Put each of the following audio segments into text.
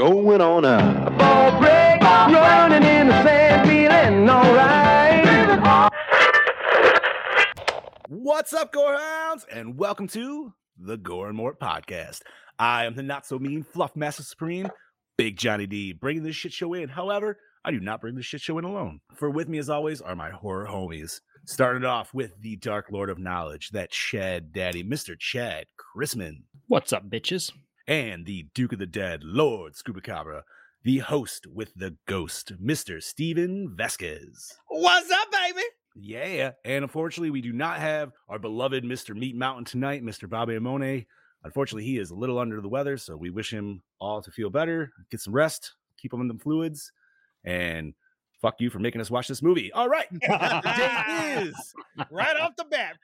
We're going on now. A ball break, running in the sand, feeling alright. What's up, Gorehounds, and welcome to the Gore and Mort podcast. I am the not so mean Fluff Master Supreme, Big Johnny D, bringing this shit show in. However, I do not bring this shit show in alone. For with me, as always, are my horror homies. Started off with the Dark Lord of Knowledge, that Chad Daddy, Mr. Chad Chrisman, What's up, bitches? And the Duke of the Dead, Lord Scubacabra, the host with the ghost, Mr. Steven Vasquez. What's up, baby? Yeah, and unfortunately, we do not have our beloved Mr. Meat Mountain tonight, Mr. Bobby Amone. Unfortunately, he is a little under the weather, so we wish him all to feel better, get some rest, keep him in the fluids, and fuck you for making us watch this movie. All right, today is right off the bat.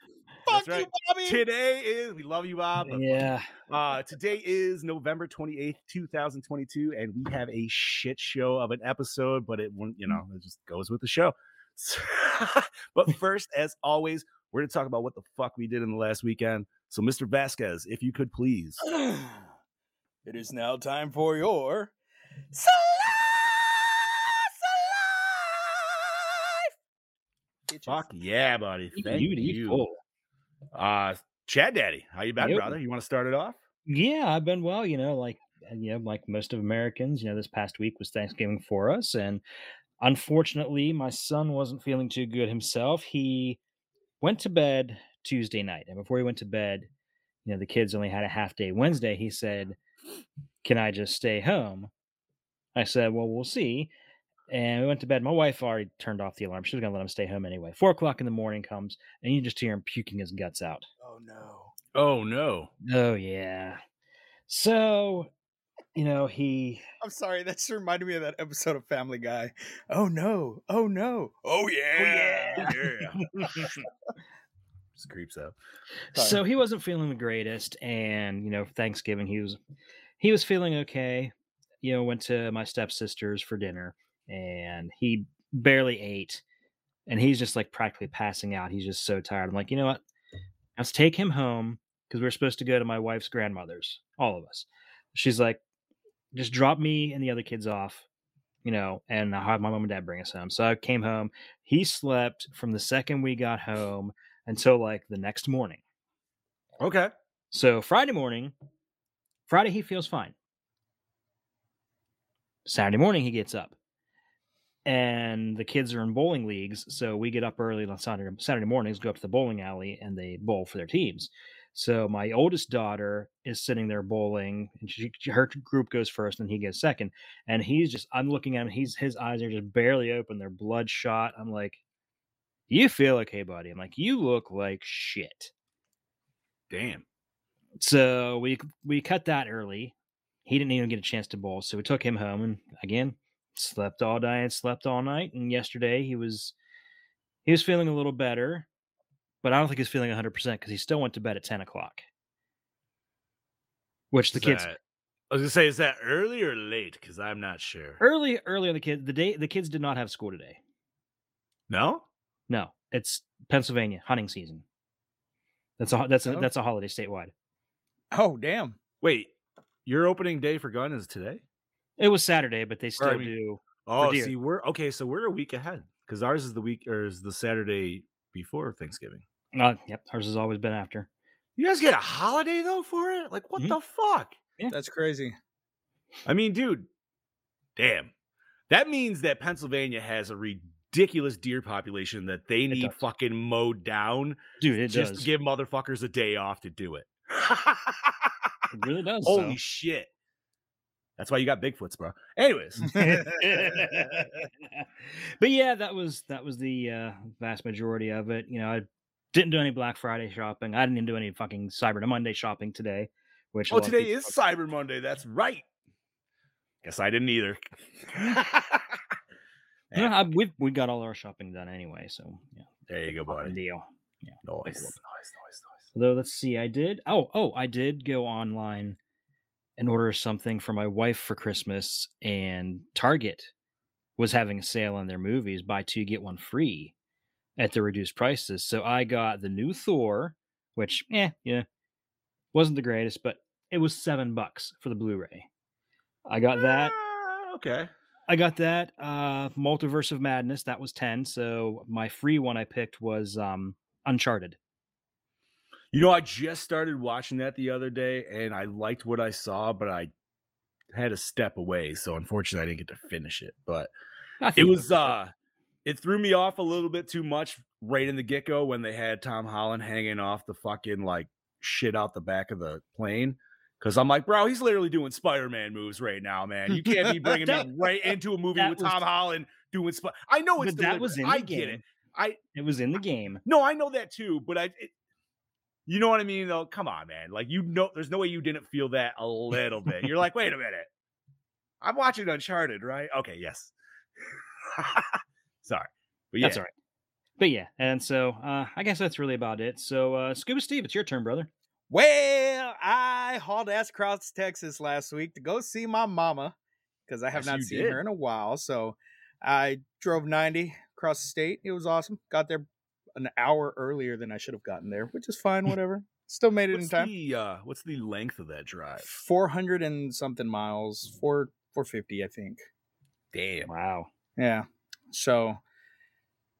Fuck That's right. you, Bobby. today is we love you, Bob. Yeah. uh, today is November 28th, 2022, and we have a shit show of an episode, but it won't, you know, it just goes with the show. So- but first, as always, we're going to talk about what the fuck we did in the last weekend. So, Mr. Vasquez, if you could please. it is now time for your Fuck yeah, buddy. Thank you. Uh, Chad Daddy, how you been, Yep. brother? You want to start it off? Yeah, I've been well, you know, like you know, like most of Americans, you know, this past week was Thanksgiving for us and unfortunately my son wasn't feeling too good himself. He went to bed Tuesday night and before he went to bed, you know, the kids only had a half day Wednesday. He said, "Can I just stay home?" I said, "Well, we'll see." And we went to bed. My wife already turned off the alarm. She was gonna let him stay home anyway. Four o'clock in the morning comes, and you just hear him puking his guts out. Oh no. Oh, no. Oh yeah. So, you know, he I'm sorry, that just reminded me of that episode of Family Guy. Oh no. Oh no. Oh, oh yeah. yeah. Just creeps out. so he wasn't feeling the greatest and, you know, Thanksgiving he was he was feeling okay. You know, went to my stepsister's for dinner and he barely ate and he's just like practically passing out. He's just so tired. I'm like, "You know what? Let's take him home because we're supposed to go to my wife's grandmother's, all of us." She's like, "Just drop me and the other kids off." you know, and I'll have my mom and dad bring us home. So I came home. He slept from the second we got home until like the next morning. Okay. So Friday morning, Friday he feels fine. Saturday morning he gets up. And the kids are in bowling leagues, so we get up early on Saturday Saturday mornings, go up to the bowling alley, and they bowl for their teams. So my oldest daughter is sitting there bowling, and she, her group goes first, and he goes second. And he's just, I'm looking at him, he's his eyes are just barely open, they're bloodshot. I'm like, "You feel okay, buddy?" I'm like, "You look like shit." Damn. So we we cut that early. He didn't even get a chance to bowl, so we took him home and again slept all day and slept all night. And yesterday he was he was feeling a little better, but I don't think he's feeling 100 percent because he still went to bed at 10 o'clock. Which the Is kids that- I was gonna say, is that early or late? Because I'm not sure. early early on the kids the day the kids did not have school today. No. No, it's Pennsylvania hunting season. That's a that's a Oh. that's a holiday statewide. Oh damn. Wait, your opening day for gun is today? It was Saturday, but they still do. Oh, see, we're okay. So we're a week ahead because ours is the week or is the Saturday before Thanksgiving. Uh, yep, ours has always been after. You guys get a holiday though for it? Like what Mhm. the fuck? That's crazy. I mean, dude, damn. That means that Pennsylvania has a ridiculous deer population that they need fucking mowed down Dude, it just does. to give motherfuckers a day off to do it. It really does. Holy so. shit. That's why you got Bigfoots, bro. Anyways, but yeah, that was that was the uh, vast majority of it. You know, I didn't do any Black Friday shopping. I didn't even do any fucking Cyber Monday shopping today. Which oh, today people is Cyber Monday. That's right. Guess I didn't either. Yeah, I, we've we got all our shopping done anyway, so yeah, there you go, fucking buddy. deal. Nice, nice, nice, nice. Although let's see, I did. Oh, oh, I did go online and order something for my wife for Christmas, and Target was having a sale on their movies: buy two get one free at the reduced prices. So I got the new Thor, which, eh, yeah, wasn't the greatest, but it was seven bucks for the Blu-ray. I got that. Ah, okay. I got that. Uh Multiverse of Madness, that was 10. So my free one I picked was um Uncharted. You know, I just started watching that the other day, and I liked what I saw, but I had to step away, so unfortunately, I didn't get to finish it. But it was uh it threw me off a little bit too much right in the get-go when they had Tom Holland hanging off the fucking like shit out the back of the plane. Cause I'm like, bro, he's literally doing Spider-Man moves right now, man. You can't be bringing That- me right into a movie with was- Tom Holland doing. Sp- I know it's but that was in deliberate. the I game. get it. I It was in the game. no, I know that too, but I, it, you know what I mean, though. Come on, man. Like you know, there's no way you didn't feel that a little bit. You're like, wait a minute, I'm watching Uncharted, right? Okay, yes. Sorry, but yeah, That's all right. But yeah, and so uh I guess that's really about it. So uh Scuba Steve, it's your turn, brother. Well, I hauled ass across Texas last week to go see my mama because I have Yes, not seen did. her in a while. So I drove 90 across the state. It was awesome. Got there an hour earlier than I should have gotten there, which is fine, whatever. Still made it What's in time. the uh, what's the length of that drive? 400 and something miles, four 450, I think. Damn. Wow. Yeah. So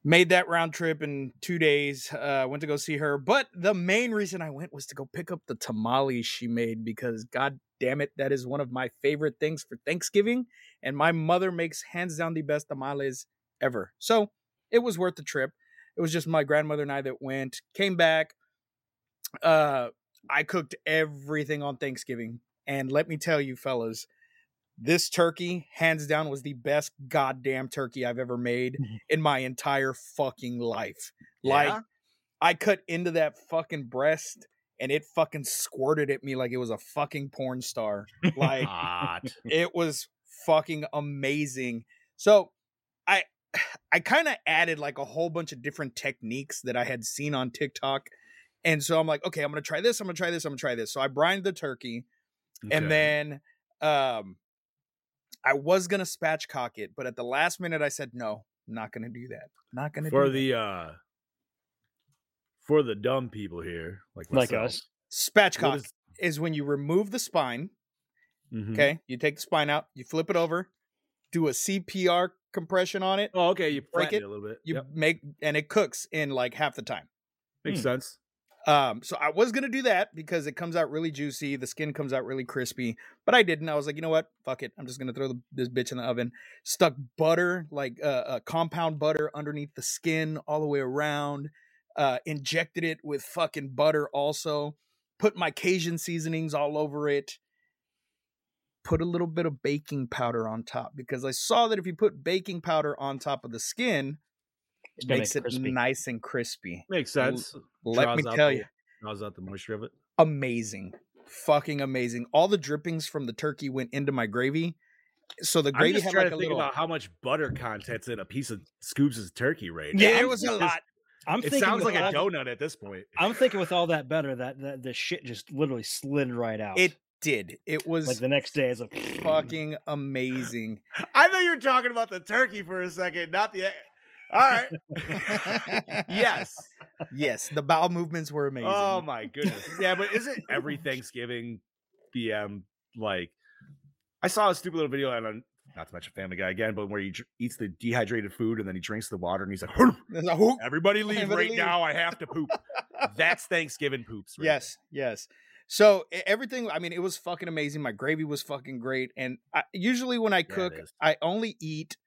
made that round trip in two days. Uh, went to go see her. But the main reason I went was to go pick up the tamales she made because god damn it, that is one of my favorite things for Thanksgiving. And my mother makes hands down the best tamales ever. So it was worth the trip. It was just my grandmother and I that went, came back. Uh I cooked everything on Thanksgiving. And let me tell you, fellas, this turkey, hands down, was the best goddamn turkey I've ever made in my entire fucking life. Like, I cut into that fucking breast and it fucking squirted at me like it was a fucking porn star. Like, Hot. it was fucking amazing. So I I kind of added like a whole bunch of different techniques that I had seen on TikTok. And so I'm like, okay, I'm gonna try this, I'm gonna try this, I'm gonna try this. So I brined the turkey Okay. and then um I was gonna spatchcock it, but at the last minute I said no, I'm not gonna do that. Not gonna for do that. the uh for the dumb people here, like Like myself, us. spatchcock what is- is when you remove the spine. Mhm. Okay, you take the spine out, you flip it over, do a CPR compression on it, Oh, okay. You Break break it, it a little bit. you Yep. make and it cooks in like half the time. Makes Hmm. sense. Um, so I was gonna do that because it comes out really juicy, the skin comes out really crispy, but I didn't. I was like, you know what? Fuck it. I'm just gonna throw the, this bitch in the oven. Stuck butter, like uh, uh, compound butter, underneath the skin all the way around. Uh, injected it with fucking butter also. Put my Cajun seasonings all over it. Put a little bit of baking powder on top because I saw that if you put baking powder on top of the skin, it makes make it crispy. nice and crispy. Makes sense. Let me Draws out tell the- you draws out the moisture of it. amazing fucking amazing all the drippings from the turkey went into my gravy so the I'm gravy just had trying like to think little about how much butter content's in a piece of Scoops' turkey right now. yeah I'm it was a lot I'm It sounds like a donut at this point. I'm thinking with all that better that, that the shit just literally slid right out. it did it was like the next day is like fucking amazing I thought you were talking about the turkey for a second, not the. All right. yes. yes the bowel movements were oh amazing Oh my goodness. Yeah, but isn't every Thanksgiving BM like? I saw a stupid little video and not to mention Family Guy again, but where he dr- eats the dehydrated food and then he drinks the water and he's like, There's "Everybody leave Everybody right leave." now! I have to poop." That's Thanksgiving poops. Right yes yes so everything i mean it was fucking amazing my gravy was fucking great and I, usually when i cook is. i only eat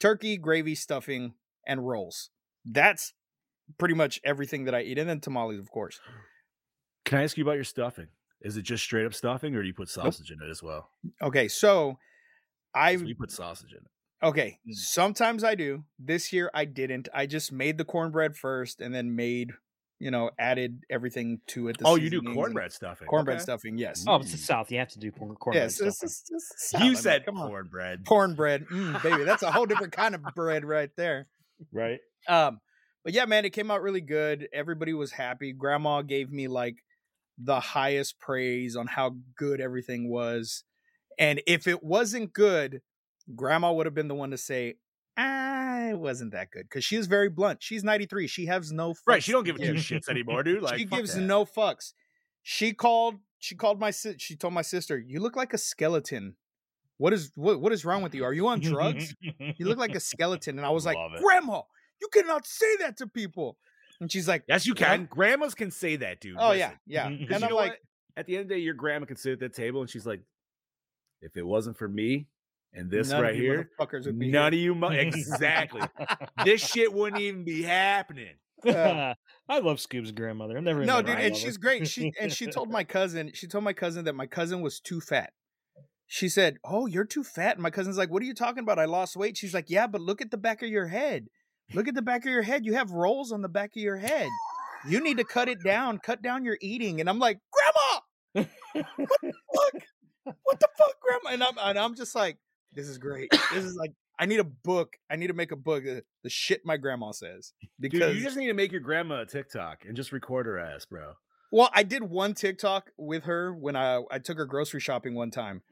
turkey gravy stuffing and rolls that's pretty much everything that i eat and then tamales of course Can I ask you about your stuffing? Is it just straight up stuffing, or do you put sausage in it as well? okay so i 'Cause we put sausage in it. Okay, Mm. sometimes I do. This year I didn't. I just made the cornbread first and then made, you know, added everything to it. the Oh, you do seasonings and cornbread stuffing. cornbread okay. stuffing. Yes. Oh, it's the South. You have to do corn, cornbread yes. Stuffing. it's, it's the South, I You mean, said come on. cornbread, cornbread, mm, baby. That's a whole different kind of bread right there. right? Um, but yeah, man, it came out really good. Everybody was happy. Grandma gave me like the highest praise on how good everything was. And if it wasn't good, grandma would have been the one to say, ah, it wasn't that good. Cause she is very blunt. She's 93. She has no fucks Right. She don't give two shits anymore, dude. Like she gives that. no fucks. She called. She called my. si- She told my sister, "You look like a skeleton. What is what? What is wrong with you? Are you on drugs? you look like a skeleton." And I was like, it. "Grandma, you cannot say that to people." And she's like, Yes, you can. Grandmas can say that, dude. "Oh Listen. yeah, yeah." Because Because And I'm like, what? At the end of the day, your grandma can sit at that table and she's like, if it wasn't for me and this "None right you here, motherfuckers would be none here." of you, mo- exactly. this shit wouldn't even be happening. Uh, I love Scoob's grandmother. I've never No, dude, her. And love her. she's great. She and she told my cousin. She told my cousin that my cousin was too fat. She said, "Oh, you're too fat." And my cousin's like, "What are you talking about? I lost weight." She's like, "Yeah, but look at the back of your head. Look at the back of your head. You have rolls on the back of your head. You need to cut it down. Cut down your eating." And I'm like, "Grandma, fuck? What the fuck, Grandma?" And I'm and I'm just like, "This is great. This is like." I need a book. I need to make a book. uh, The shit my grandma says because Dude, you just need to make your grandma a TikTok and just record her ass, bro. Well, I did one TikTok with her when I I took her grocery shopping one time.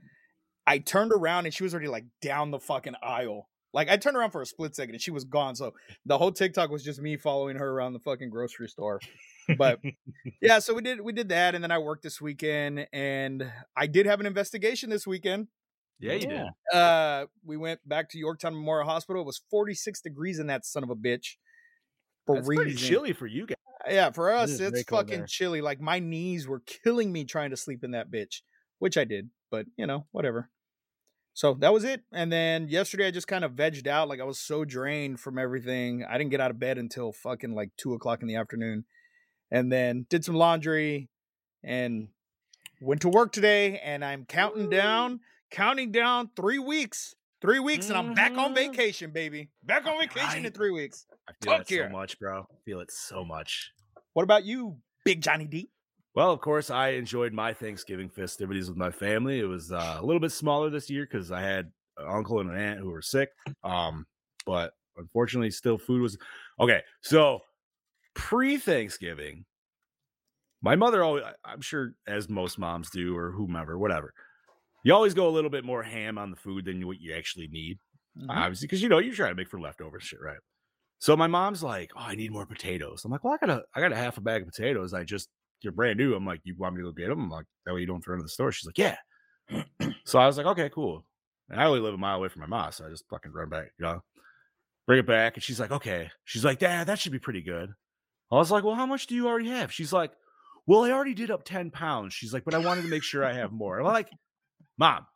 I turned around and she was already like down the fucking aisle. Like I turned around for a split second and she was gone. So the whole TikTok was just me following her around the fucking grocery store. But yeah, so we did we did that and then I worked this weekend and I did have an investigation this weekend. Yeah, you did. Uh we went back to Yorktown Memorial Hospital. It was 46 degrees in that son of a bitch. That's pretty chilly for you guys. Yeah, for us, very it's fucking there. chilly. Like my knees were killing me trying to sleep in that bitch, which I did, but you know, whatever. So that was it. And then yesterday, I just kind of vegged out. Like I was so drained from everything. I didn't get out of bed until fucking like two o'clock in the afternoon. And then did some laundry and went to work today. And I'm counting down, counting down three weeks. Three weeks, and I'm back on Mhm. vacation, baby. Back on vacation in three weeks. I feel Fuck it so much, bro. I feel it so much. What about you, Big Johnny D? Well, of course, I enjoyed my Thanksgiving festivities with my family. It was uh, a little bit smaller this year because I had an uncle and an aunt who were sick. Um, but unfortunately, still food was okay. So pre-Thanksgiving, my mother always, I'm sure, as most moms do, or whomever, whatever. You always go a little bit more ham on the food than what you actually need, Mhm. obviously, because you know you're trying to make for leftover shit, right? So my mom's like, "Oh, I need more potatoes." I'm like, "Well, I got a, I got a half a bag of potatoes. I just you're brand new. I'm like, you want me to go get them? I'm like, that way you don't throw them in the store. She's like, yeah. so I was like, okay, cool. And I only live a mile away from my mom, so I just fucking run back, you know, bring it back. And she's like, okay. She's like, Dad, that should be pretty good. I was like, well, how much do you already have? She's like, well, I already did up 10 pounds. She's like, but I wanted to make sure I have more. I'm like, Mom,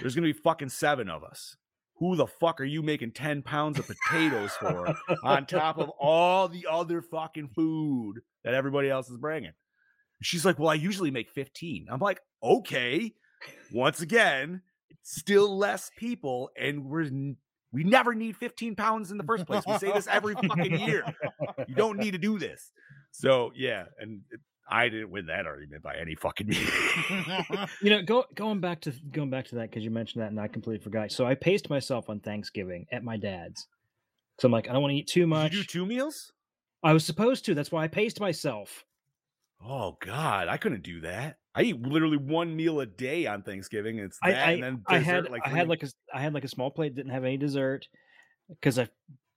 there's gonna be fucking seven of us. Who the fuck are you making 10 pounds of potatoes for on top of all the other fucking food that everybody else is bringing? She's like, Well, I usually make 15. I'm like, Okay. Once again, still less people, and we're we never need 15 pounds in the first place. We say this every fucking year. You don't need to do this. So yeah, and I didn't win that argument by any fucking means. You know, go going back to going back to that because you mentioned that and I completely forgot. So I paced myself on Thanksgiving at my dad's. So I'm like, I don't want to eat too Did much. you do two meals? I was supposed to. That's why I paced myself. Oh God, I couldn't do that. I eat literally one meal a day on Thanksgiving. It's that, I, and then I dessert, had like I had like a s- I had like a small plate didn't have any dessert because I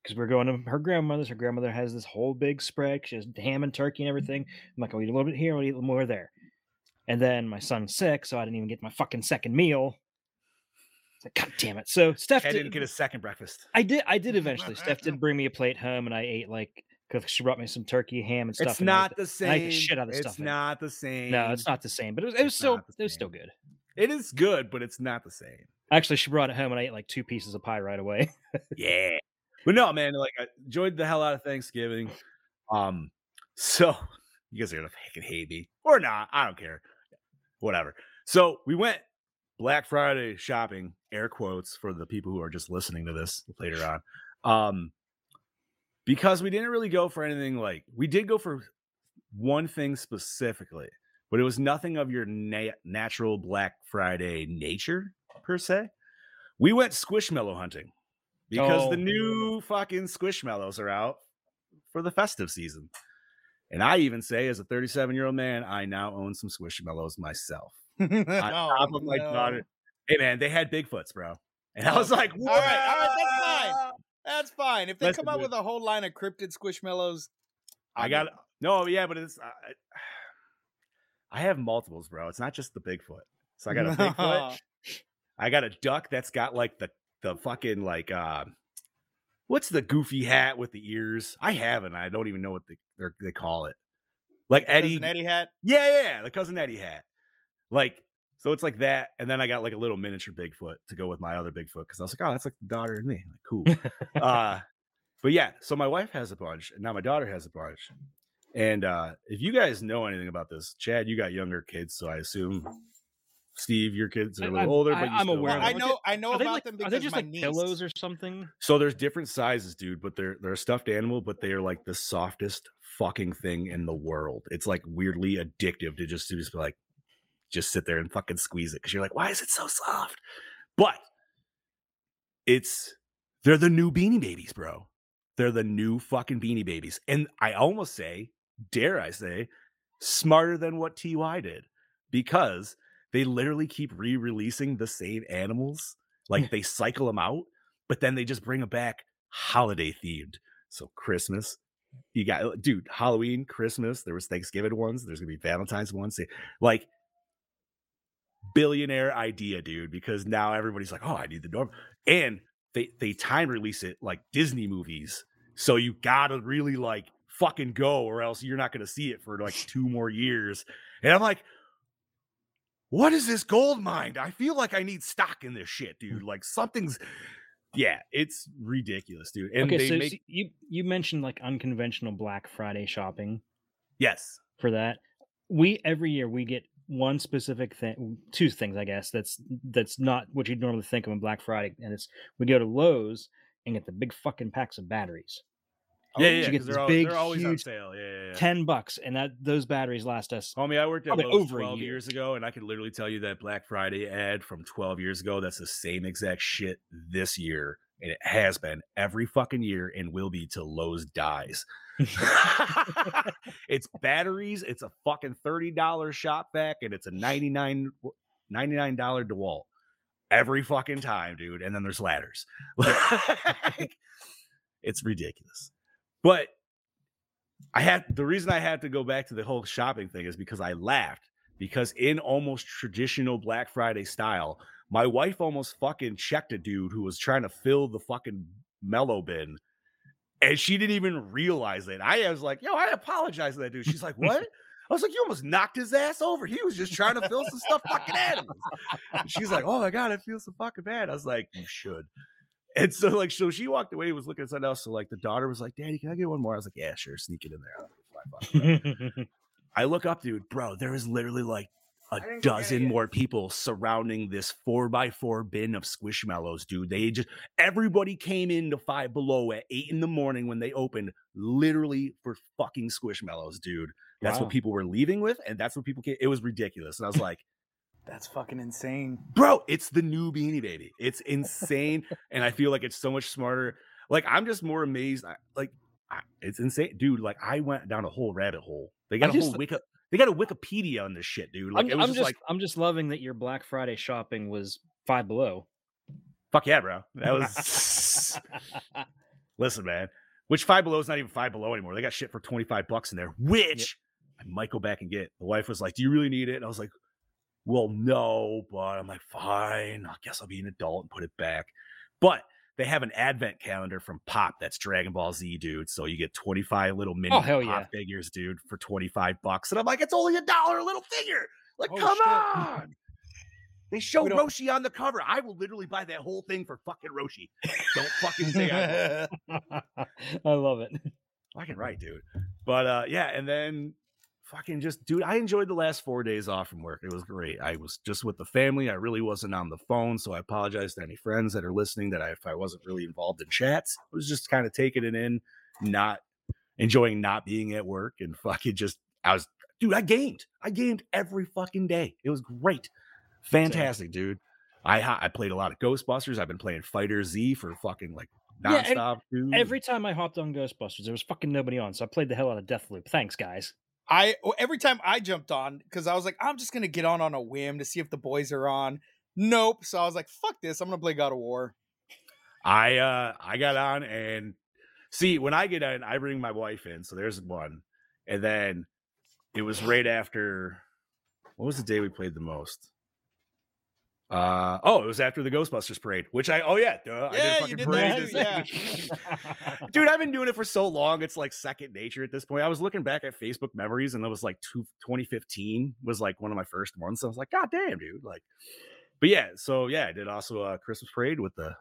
because we're going to her grandmother's. Her grandmother has this whole big spread. She has ham and turkey and everything. Mm-hmm. I'm like, oh, I'll eat a little bit here, I'll eat a little more there. And then my son's sick, so I didn't even get my fucking second meal. It's like, God damn it! So Steph I did, didn't get a second breakfast. I did. I did eventually. Steph did bring me a plate home, and I ate like because she brought me some turkey, ham, and stuff. It's and not the I same. ate the shit out of the it's stuffing. not the same. No, it's not the same. But it was. It was It's still. It was still good. It is good, but it's not the same. Actually, she brought it home, and I ate like two pieces of pie right away. Yeah, but no, man. Like I enjoyed the hell out of Thanksgiving. Um, so you guys are gonna fucking hate me or not? I don't care. Whatever. So we went Black Friday shopping, air quotes for the people who are just listening to this later on. Um, because we didn't really go for anything like we did go for one thing specifically, but it was nothing of your na- natural Black Friday nature per se. We went squishmallow hunting because Oh. the new fucking squishmallows are out for the festive season. And I even say, as a 37 year old man, I now own some squishmallows myself. On Oh, top of my no. daughter. Hey man, they had Bigfoots, bro. And I Oh, was like, all right, all right, that's fine. That's fine. If they Listen, come out with a whole line of cryptid squishmallows, I I'll got get no, yeah, but it's I, I have multiples, bro. It's not just the Bigfoot. So I got a Bigfoot. I got a duck that's got like the the fucking like uh what's the goofy hat with the ears? I haven't. I don't even know what they they're, call it. Like Eddie, Eddie hat. Yeah, yeah, yeah, the cousin Eddie hat. Like, so it's like that, and then I got like a little miniature Bigfoot to go with my other Bigfoot because I was like, oh, that's like the daughter and me. Like, cool. uh, but yeah, so my wife has a bunch, and now my daughter has a bunch. And uh, if you guys know anything about this, Chad, you got younger kids, so I assume Steve, your kids are a I- little I'm- older, I- but you I'm still aware know. of I know, I know Are they about like them are they just my like niece. pillows or something? So there's different sizes, dude, but they're they're a stuffed animal, but they are like the softest fucking thing in the world. It's like weirdly addictive to just to just be like just sit there and fucking squeeze it because you're like, why is it so soft? But it's they're the new beanie babies, bro. They're the new fucking beanie babies. And I almost say, dare I say, smarter than what TY did because they literally keep re-releasing the same animals. Like mm. they cycle them out, but then they just bring them back holiday themed. So Christmas, you got uh, dude, Halloween, Christmas, there was Thanksgiving ones, there's gonna be Valentine's ones. Eh, like billionaire idea, dude, because now everybody's like, oh, I need the norm. And they they time release it like Disney movies. So you gotta really like fucking go, or else you're not gonna see it for like two more years. And I'm like, what is this gold mine? I feel like I need stock in this shit, dude. Like something's yeah, it's ridiculous, dude. And okay, they so make s- you you mentioned like unconventional Black Friday shopping yes. for that. We every year we get one specific thing, two things, I guess. That's that's not what you'd normally think of on Black Friday, and it's we go to Lowe's and get the big fucking packs of batteries, Yeah, you yeah, get 'cause this they're, big, they're always on huge sale. Yeah, yeah, yeah. ten bucks, and that those batteries last us. Homie, I worked at Lowe's over 12 year. years ago, and I can literally tell you that Black Friday ad from 12 years ago, that's the same exact shit this year. And it has been every fucking year and will be till Lowe's dies. it's batteries, it's a fucking $30 shop vac, and it's a 99 $99 DeWalt every fucking time, dude. And then there's ladders. Like, it's ridiculous. But I had the reason I had to go back to the whole shopping thing is because I laughed because in almost traditional Black Friday style, my wife almost fucking checked a dude who was trying to fill the fucking mellow bin. And she didn't even realize it. I was like, yo, I apologize to that dude. She's like, what? I was like, you almost knocked his ass over. He was just trying to fill some stuff fucking animals. She's like, oh my God, I feel so fucking bad. I was like, you should. And so, like, so she walked away, was looking at something else. So, like, the daughter was like, Daddy, can I get one more? I was like, Yeah, sure, sneak it in there. I'll give you five bucks." I look up, dude, bro. There is literally like a dozen more people surrounding this four by four bin of squishmallows, dude. They just everybody came in to five below at eight in the morning when they opened, literally for fucking squishmallows, dude. That's Wow. what people were leaving with, and that's what people came. It was ridiculous, and I was like, That's fucking insane. bro, it's the new Beanie Baby. It's insane, and I feel like it's so much smarter. Like I'm just more amazed. I, like I, it's insane, dude. Like I went down a whole rabbit hole. They got I a whole just- Wiki. They got a Wikipedia on this shit, dude. Like I'm, it was I'm just, just like, I'm just loving that your Black Friday shopping was five below. fuck yeah, bro. That was. listen, man. Which Five Below is not even Five Below anymore. They got shit for twenty five bucks in there, which I might go back and get. The wife was like, "Do you really need it?" And I was like, "Well, no," but I'm like, "Fine, I guess I'll be an adult and put it back." But they have an advent calendar from Pop that's Dragon Ball Z, dude. So you get 25 little mini Oh, Pop yeah. figures, dude, for 25 bucks. And I'm like, it's only a dollar a little figure. Like, Oh, come shit. on. They show Roshi on the cover. I will literally buy that whole thing for fucking Roshi. Don't fucking say I. I love it. fucking right, dude. But uh yeah, and then fucking just dude, I enjoyed the last four days off from work. It was great. I was just with the family. I really wasn't on the phone. So I apologize to any friends that are listening that I if I wasn't really involved in chats. I was just kind of taking it in, not enjoying not being at work and fucking just I was, dude, I gamed. I gamed every fucking day. It was great, fantastic, dude. I I played a lot of Ghostbusters. I've been playing Fighter Z for fucking like Yeah, nonstop, dude. Every time I hopped on Ghostbusters, there was fucking nobody on, so I played the hell out of Deathloop. Thanks, guys. I every time I jumped on because I was like, I'm just gonna get on on a whim to see if the boys are on. Nope. So I was like, fuck this. I'm gonna play God of War. I uh I got on and see when I get on, I bring my wife in. So there's one, and then it was right after. What was the day we played the most? Uh oh, it was after the Ghostbusters parade, which I oh yeah, duh, I did a Yeah, you fucking did parade. that yeah. Dude, I've been doing it for so long. It's like second nature at this point. I was looking back at Facebook memories and it was like two, 2015 was like one of my first ones. So I was like, God damn, dude. Like, but yeah, so yeah, I did also a Christmas parade with the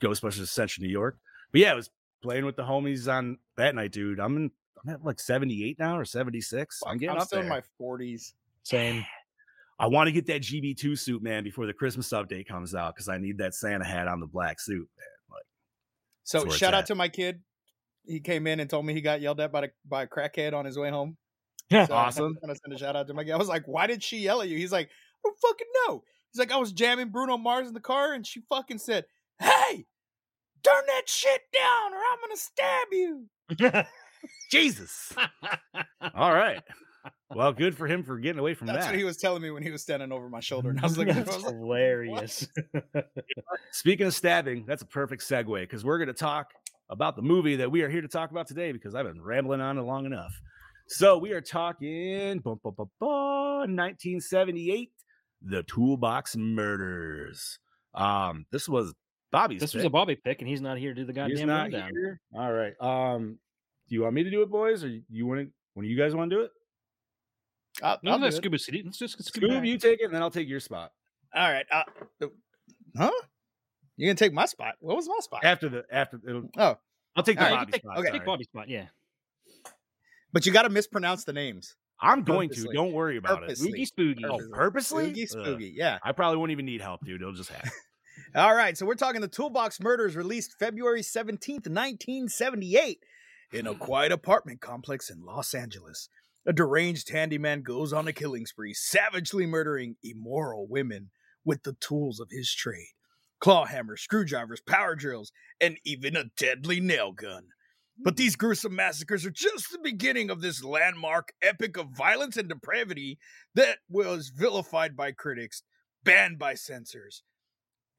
Ghostbusters Ascension New York. But yeah, I was playing with the homies on that night, dude. I'm in, I'm at like 78 now or 76. I'm getting I'm up still there. in my 40s. Same. I want to get that GB2 suit, man, before the Christmas update comes out because I need that Santa hat on the black suit, man. Like, So That's where it's shout out at. to my kid. He came in and told me he got yelled at by a, by a crackhead on his way home. Yeah. So Awesome. I'm gonna send a shout out to my kid. I was like, why did she yell at you? He's like, I don't fucking know. He's like, I was jamming Bruno Mars in the car and she fucking said, Hey, turn that shit down or I'm gonna stab you. Jesus. All right. Well, good for him for getting away from That's that. what he was telling me when he was standing over my shoulder. And I was looking at him. That's was like, hilarious. Speaking of stabbing, that's a perfect segue because we're going to talk about the movie that we are here to talk about today because I've been rambling on it long enough. So we are talking bum, bum, bum, bum, 1978, The Toolbox Murders. Um, this was Bobby's. this was a. Bobby pick, and he's not here to do the He's not rundown. here. All right. Um, do you want me to do it, boys, or you want to? When you guys want to do it, I'll- No, I'll let's do scuba city. Let's just scuba. Scoob, you take it, and then I'll take your spot All right. Uh, huh? You're gonna take my spot. What was my spot? after the after. It'll, Oh, I'll take the all right, you Bobby take- spot. okay. sorry. Take Bobby's spot. Yeah. but you got to mispronounce the names. I'm going to. Don't worry about Purposely. it. Spooky spooky. Oh, purposely? Spooky, Ugh. spooky. Yeah. I probably won't even need help, dude. It'll just happen. All right, so we're talking the Toolbox Murders, released February 17th, 1978, in a quiet apartment complex in Los Angeles. A deranged handyman goes on a killing spree, savagely murdering immoral women with the tools of his trade claw hammers, screwdrivers, power drills, and even a deadly nail gun. But these gruesome massacres are just the beginning of this landmark epic of violence and depravity that was vilified by critics, banned by censors,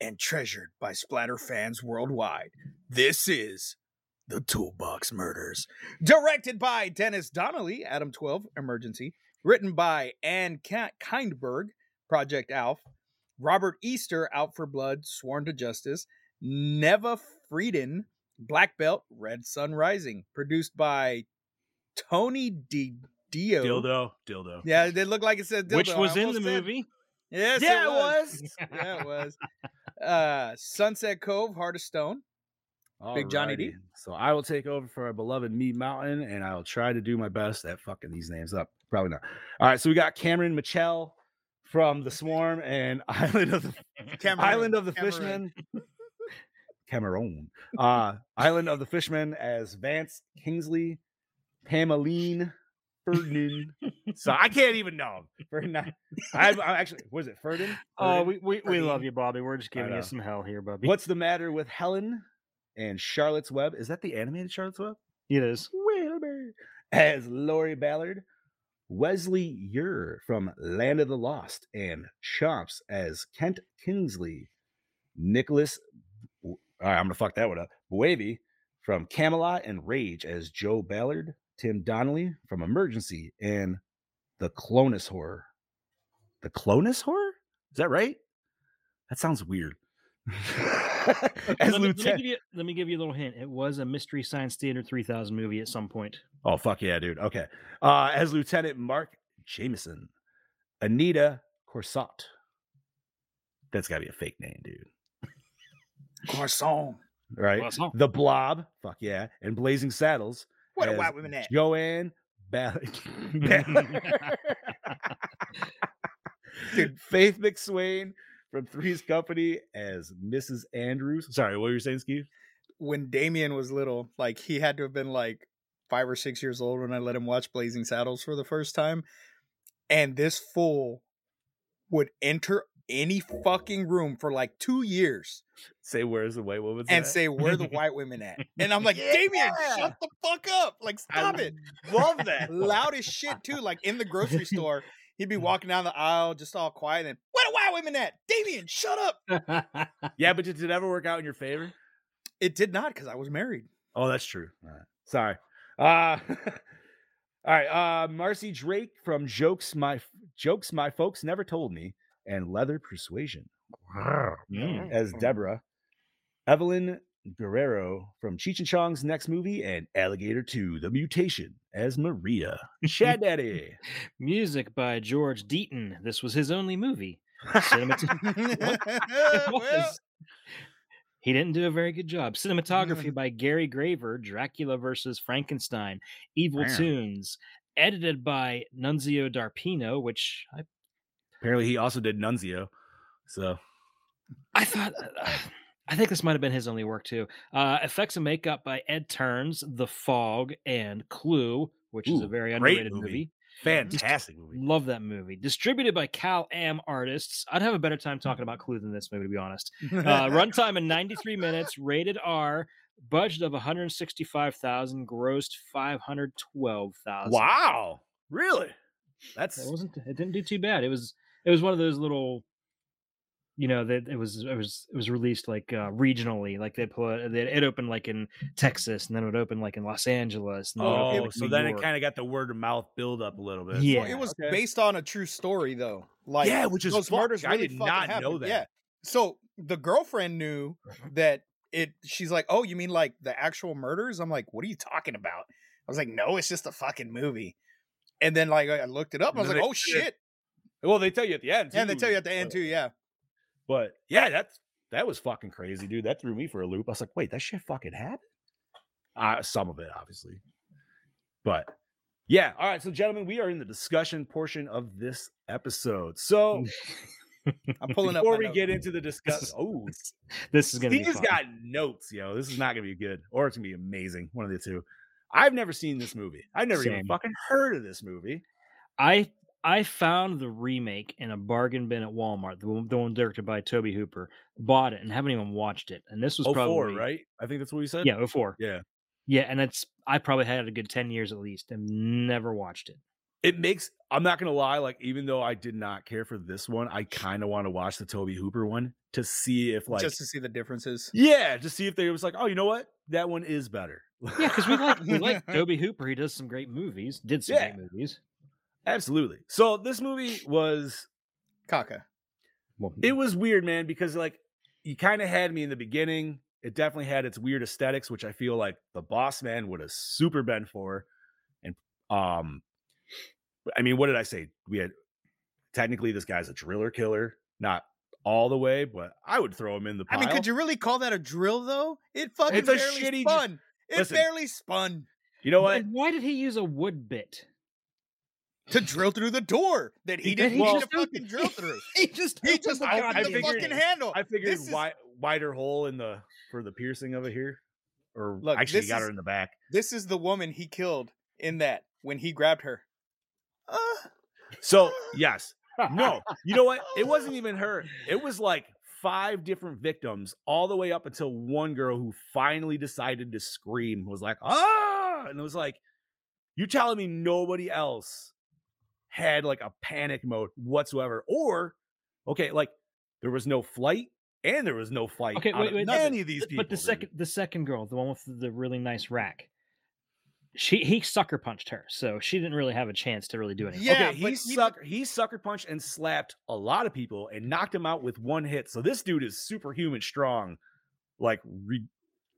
and treasured by splatter fans worldwide. This is The Toolbox Murders. Directed by Dennis Donnelly, Adam 12, Emergency. Written by Ann Ka- Kindberg, Project Alf. Robert Easter, Out for Blood, Sworn to Justice. Neva Friedenn, Black Belt, Red Sun Rising. Produced by Tony D. Dio. dildo, dildo. Yeah, it did look like it said dildo. Which was in the almost said- movie. Yes, Yeah, it it was. yeah, it was. Uh, Sunset Cove, Heart of Stone. Big Johnny D. So I will take over for our beloved Meat Mountain, and I will try to do my best at fucking these names up. Probably not. All right, so we got Cameron Mitchell from The Swarm and Island of the Cameroon, Island of the Cameroon. Fishmen. Cameroon. Uh, Island of the Fishmen as Vance Kingsley, Pameline Ferdinand. so I can't even know him. Ferdinand. I, I actually was it Ferdinand? Oh, we, we, we love you, Bobby. We're just giving you some hell here, Bobby. What's the matter with Helen and Charlotte's Web? Is that the animated Charlotte's Web? it is? Wilbur as Lori Ballard, Wesley Eure from Land of the Lost, and Chomps as Kent Kingsley, Nicholas. All right, I'm gonna fuck that one up. Wavy from Camelot and Rage as Joe Ballard, Tim Donnelly from Emergency, and the Clonus Horror. The Clonus Horror? Is that right? That sounds weird. as let, me, let, me give you, let me give you a little hint. It was a Mystery Science Theater 3000 movie at some point. Oh fuck yeah, dude. Okay. Uh as Lieutenant Mark Jameson, Anita Corsat. That's gotta be a fake name, dude. Croissant. Right? Croissant. The Blob, fuck yeah, and Blazing Saddles. What a white women at? Joanne Ballard. Dude, Faith McSwain from Three's Company as Mrs. Andrews. Sorry, what were you saying, Steve? When Damien was little, like he had to have been like five or six years old when I let him watch Blazing Saddles for the first time, and this fool would enter any fucking room for like two years Say where's the white woman? and say, "Where the white women at?" And I'm like, Damien, shut the fuck up! Like, stop it! Love that. Loud as shit too. Like in the grocery store, he'd be walking down the aisle, just all quiet, and where the white women at? Damien, shut up! yeah, but did it ever work out in your favor? It did not because I was married. Oh, that's true. All right. Sorry. Uh all right. Uh Marcy Drake from Jokes My Jokes My Folks Never Told Me and Leather Persuasion Mm. as Deborah. Evelyn Guerrero from Cheech and Chong's next movie and Alligator 2, The Mutation as Maria. Chad Daddy. Music by George Deaton. This was his only movie. Cinemat- Well. He didn't do a very good job. Cinematography by Gary Graver, Dracula versus Frankenstein, Evil Wow. Tunes, edited by Nunzio Darpino, which I, Apparently he also did Nunzio. So I thought uh, I think this might have been his only work too. Uh, effects and makeup by Ed Turns, The Fog, and Clue, which is a very underrated movie. movie. Fantastic movie. Love that movie. Distributed by Cal Am Artists. I'd have a better time talking about Clue than this movie, to be honest. Uh, runtime in 93 minutes, rated R, budget of 165,000, grossed 512,000. Wow. Really? That's It wasn't. It didn't do too bad. It was. It was one of those little. You know that it was. It was. It was released like uh, regionally. Like they put. They, it opened like in Texas, and then it would open like in Los Angeles. And then it Oh, like, so New then it kind of got the word of mouth build up a little bit. Yeah. Well, it was Okay. based on a true story though. Like yeah, which is those fuck- murders I did fucking not know that. Yeah. So the girlfriend knew that it. She's like, "Oh, you mean like the actual murders?" I'm like, "What are you talking about?" I was like, "No, it's just a fucking movie." And then like I looked it up. I was like, then "Oh shit!" Well, they tell you at the end. And they tell you at the end too. Yeah. But yeah, that's that was fucking crazy, dude. That threw me for a loop. I was like, wait, that shit fucking happened. Uh, some of it, obviously. But yeah, all right. So, gentlemen, we are in the discussion portion of this episode. So I'm pulling up. before we notes. get into the discuss, oh, This is gonna be. Steve's fun. got notes, yo. This is not gonna be good, or it's gonna be amazing. One of the two. I've never seen this movie. I've never even fucking heard of this movie. I I found the remake in a bargain bin at Walmart, the one, the one directed by Tobe Hooper. Bought it and haven't even watched it. And this was Oh, probably four, right? I think that's what you said. Yeah, 04. Yeah. Yeah, and it's I probably had a good ten years at least and never watched it. it makes i'm not gonna lie like even though i did not care for this one i kind of want to watch the tobe hooper one to see if like just to see the differences. yeah to see if they was like oh you know what that one is better Yeah, because we like we like Tobe Hooper. He does some great movies. Did some Yeah. great movies. Absolutely so this movie was Kaka. It was weird man because like you kind of had me in the beginning it definitely had its weird aesthetics which i feel like the boss man would have super been for and um i mean what did i say we had technically this guy's a driller killer not all the way but i would throw him in the pile. I mean, could you really call that a drill though? It fucking It's a barely shitty j- spun. It Listen. barely spun you know what and why did he use a wood bit? To drill through the door that he He- didn't need to fucking drill through. He just He just I- I the figured- fucking handle. i figured This is- wi- wider hole in the for the piercing of it here or Look, actually got is- her in the back This is the woman he killed in that when he grabbed her. Uh, so yes no you know what it wasn't even her it was like five different victims all the way up until one girl who finally decided to scream was like ah and it was like you telling me nobody else had like a panic mode whatsoever or okay like there was no flight and there was no fight Okay, wait, wait, any of these people but the dude. second the second girl, the one with the really nice rack, she he sucker punched her, so she didn't really have a chance to really do anything. Yeah, okay, he sucker he sucker punched and slapped a lot of people and knocked him out with one hit. So this dude is superhuman strong. Like, re-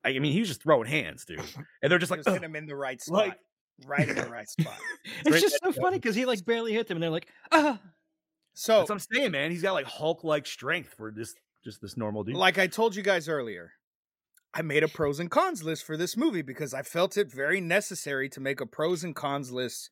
I mean, he was just throwing hands, dude, and they're just like, just him in the right spot. like- right in the right spot. It's Right just there, so funny because he like barely hit them, and they're like, ah. So, that's what I'm saying, man. He's got like Hulk like strength for this just this normal dude. like I told you guys earlier, I made a pros and cons list for this movie because I felt it very necessary to make a pros and cons list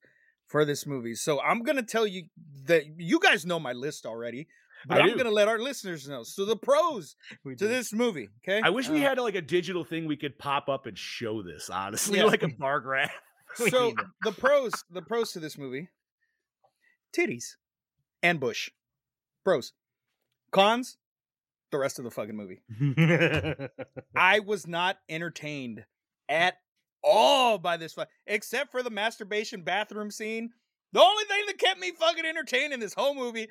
for this movie. So I'm gonna tell you that you guys know my list already, but I I'm do. gonna let our listeners know. So the pros We to did. this movie, okay? I wish we Uh, had like a digital thing we could pop up and show this. Honestly, Yeah. like a bar graph. So the pros, the pros to this movie: titties and bush. Pros. Cons: the rest of the fucking movie. I was not entertained at all by this, fu- except for the masturbation bathroom scene. The only thing that kept me fucking entertained in this whole movie,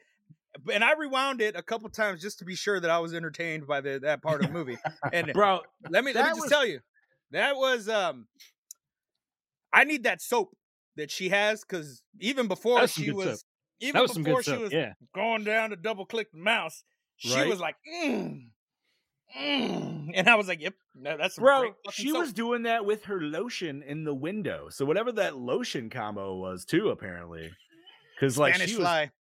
and I rewound it a couple times just to be sure that I was entertained by the that part of the movie. And Bro, let me let me just was- tell you, that was um, I need that soap that she has because even before she was, soap. even was before she was Yeah. going down to double click the mouse, she Right? was like, mm, mm, and I was like, yep, no, that's bro, she soap. was doing that with her lotion in the window. So whatever that lotion combo was too, apparently. Because like Spanish she was, fly.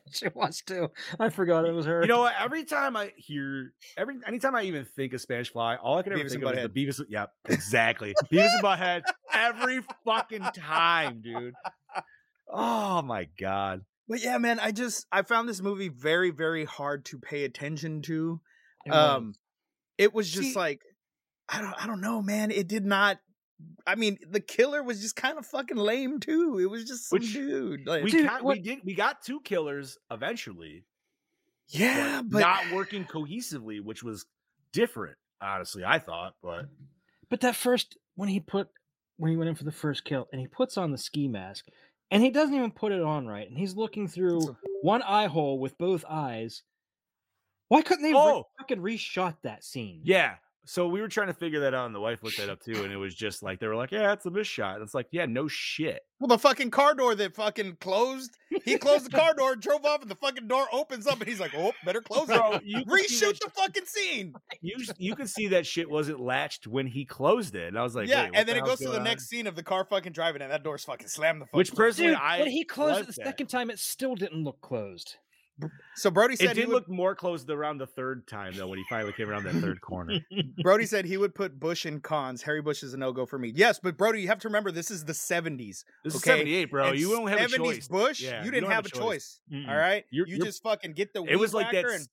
she wants to. I forgot it was her. you know what? Every time I hear, every anytime I even think of Spanish Fly, all I can ever Beavis think of is the Beavis. Yep, exactly. Beavis and Butthead every fucking time, dude. Oh my god. But yeah, man, I just I found this movie very, very hard to pay attention to. It was. um it was just See- like I don't I don't know, man. It did not I mean, the killer was just kind of fucking lame too. It was just some Which dude. Like, We Dude, got, what- we did we got two killers eventually, yeah, but not working cohesively, which was different. Honestly, I thought, but But that first when he put when he went in for the first kill and he puts on the ski mask and he doesn't even put it on right and he's looking through a- one eye hole with both eyes. Why couldn't they re- Oh! fucking reshot that scene? yeah. So we were trying to figure that out, and the wife looked that up too, and it was just like they were like, "Yeah, it's a miss shot." And it's like, "Yeah, no shit." well, the fucking car door that fucking closed. He closed the car door, and drove off, and the fucking door opens up, and he's like, "Oh, better close it." Bro, you Reshoot that- the fucking scene. you you could see that shit wasn't latched when he closed it, and I was like, yeah, and then the it goes to the on?" next scene of the car fucking driving, and that door's fucking slammed the fuck. Which shut. personally, Dude, I when he closed it the that. second time, it still didn't look closed. So Brody said It he did would, look more closed around the third time though when he finally came around that third corner. Brody said he would put Bush in cons. Harry Bush is a no go for me. Yes, but Brody, you have to remember this is the seventies. This is Okay, seventy eight, bro. And You don't have a choice. Bush, Yeah, you you didn't don't have, a choice. Mm-mm. All right, You're- you you're- just fucking get the. It was like that. whacker s-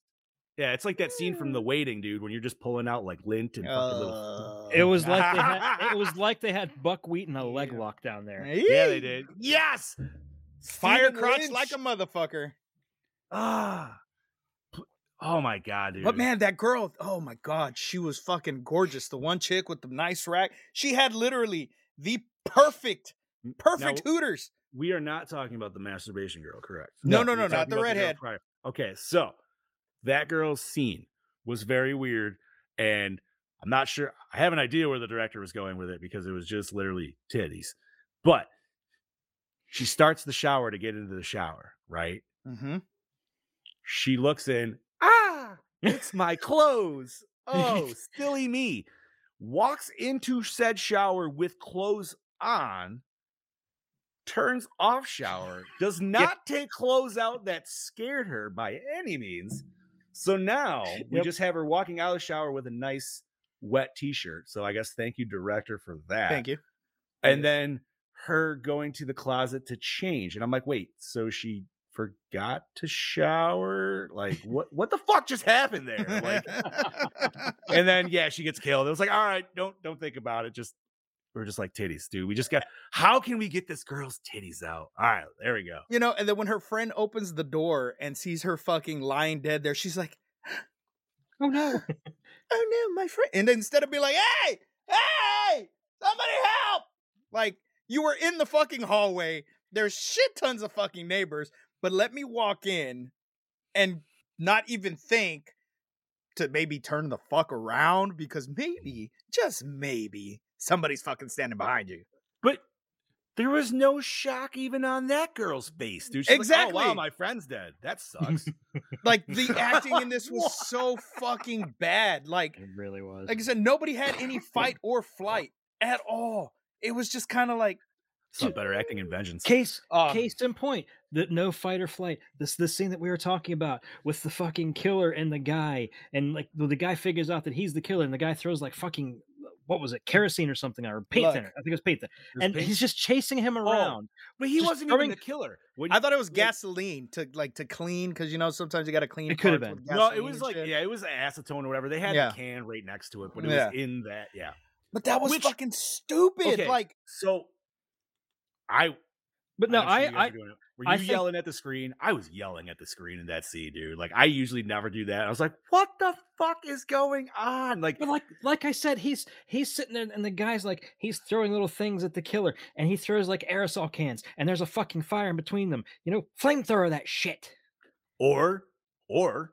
Yeah, it's like that scene from The Waiting, dude, when you're just pulling out like lint and fucking little. Uh, It was like they had, it was like they had buckwheat and a leg Yeah. lock down there. Yeah, they did. Yes, Fire Stephen crotch like a motherfucker. Ah. Oh my god, dude. But man, that girl, oh my god, she was fucking gorgeous. The one chick with the nice rack, she had literally the perfect, perfect Now- hooters. we are not talking about the masturbation girl, correct? No, no, We're no, not the redhead. prior. Okay, so that girl's scene was very weird, and I'm not sure. I have an idea where the director was going with it because it was just literally titties. But she starts the shower to get into the shower, right? Mm-hmm. She looks in. Ah, it's my clothes. Oh, silly me. Walks into said shower with clothes on, turns off shower, does not take clothes out that scared her by any means. So now we Yep. just have her walking out of the shower with a nice wet t-shirt. So I guess thank you, director, for that. Thank you. And then her going to the closet to change. And I'm like, wait, so she forgot to shower? Like, what what the fuck just happened there? Like, and then yeah, she gets killed. It was like, all right, don't don't think about it. Just we're just like titties, dude. We just got how can we get this girl's titties out? All right, there we go. you know, and then when her friend opens the door and sees her fucking lying dead there, she's like, Oh no! oh no, my friend. And instead of being like, hey, hey, somebody help. Like, you were in the fucking hallway. There's shit tons of fucking neighbors, but let me walk in and not even think to maybe turn the fuck around because maybe, just maybe, somebody's fucking standing behind you. But there was no shock even on that girl's face, dude. She's like, oh, wow, my friend's dead. That sucks. Like, the acting in this was so fucking bad. Like, It really was. like I said, nobody had any fight or flight at all. It was just kind of like, Saw better acting in Vengeance. Case um, case in point, that no fight or flight. This the scene that we were talking about with the fucking killer and the guy, and like the, the guy figures out that he's the killer, and the guy throws like fucking what was it, kerosene or something, or paint Look, thinner. I think it was paint thinner, This and pink- he's just chasing him around. but he wasn't throwing- even the killer. When I thought it was like- gasoline to like to clean because you know sometimes you got to clean. It could have been. No, it was like shit. yeah, it was acetone or whatever. They had Yeah. the can right next to it, but it Yeah. was in that. Yeah. but that was Which- fucking stupid. Okay. Like, So I But no, I, I. Were I you think- yelling at the screen? I was yelling at the screen in that scene, dude. Like I usually never do that. I was like, "What the fuck is going on?" Like, But like like I said, he's he's sitting there and the guy's like he's throwing little things at the killer and he throws like aerosol cans and there's a fucking fire in between them. You know, flamethrower that shit. or or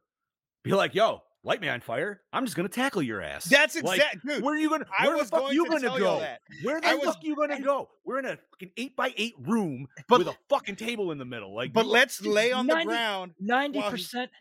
be like, "Yo, light me on fire. I'm just gonna tackle your ass." That's Like, dude. Where are you gonna? I Where was the fuck going you to gonna tell y'all go? Where the I was- fuck you gonna go? We're in a fucking eight by eight room But- with a fucking table in the middle. Like, But let's lay on the ground. Ninety percent.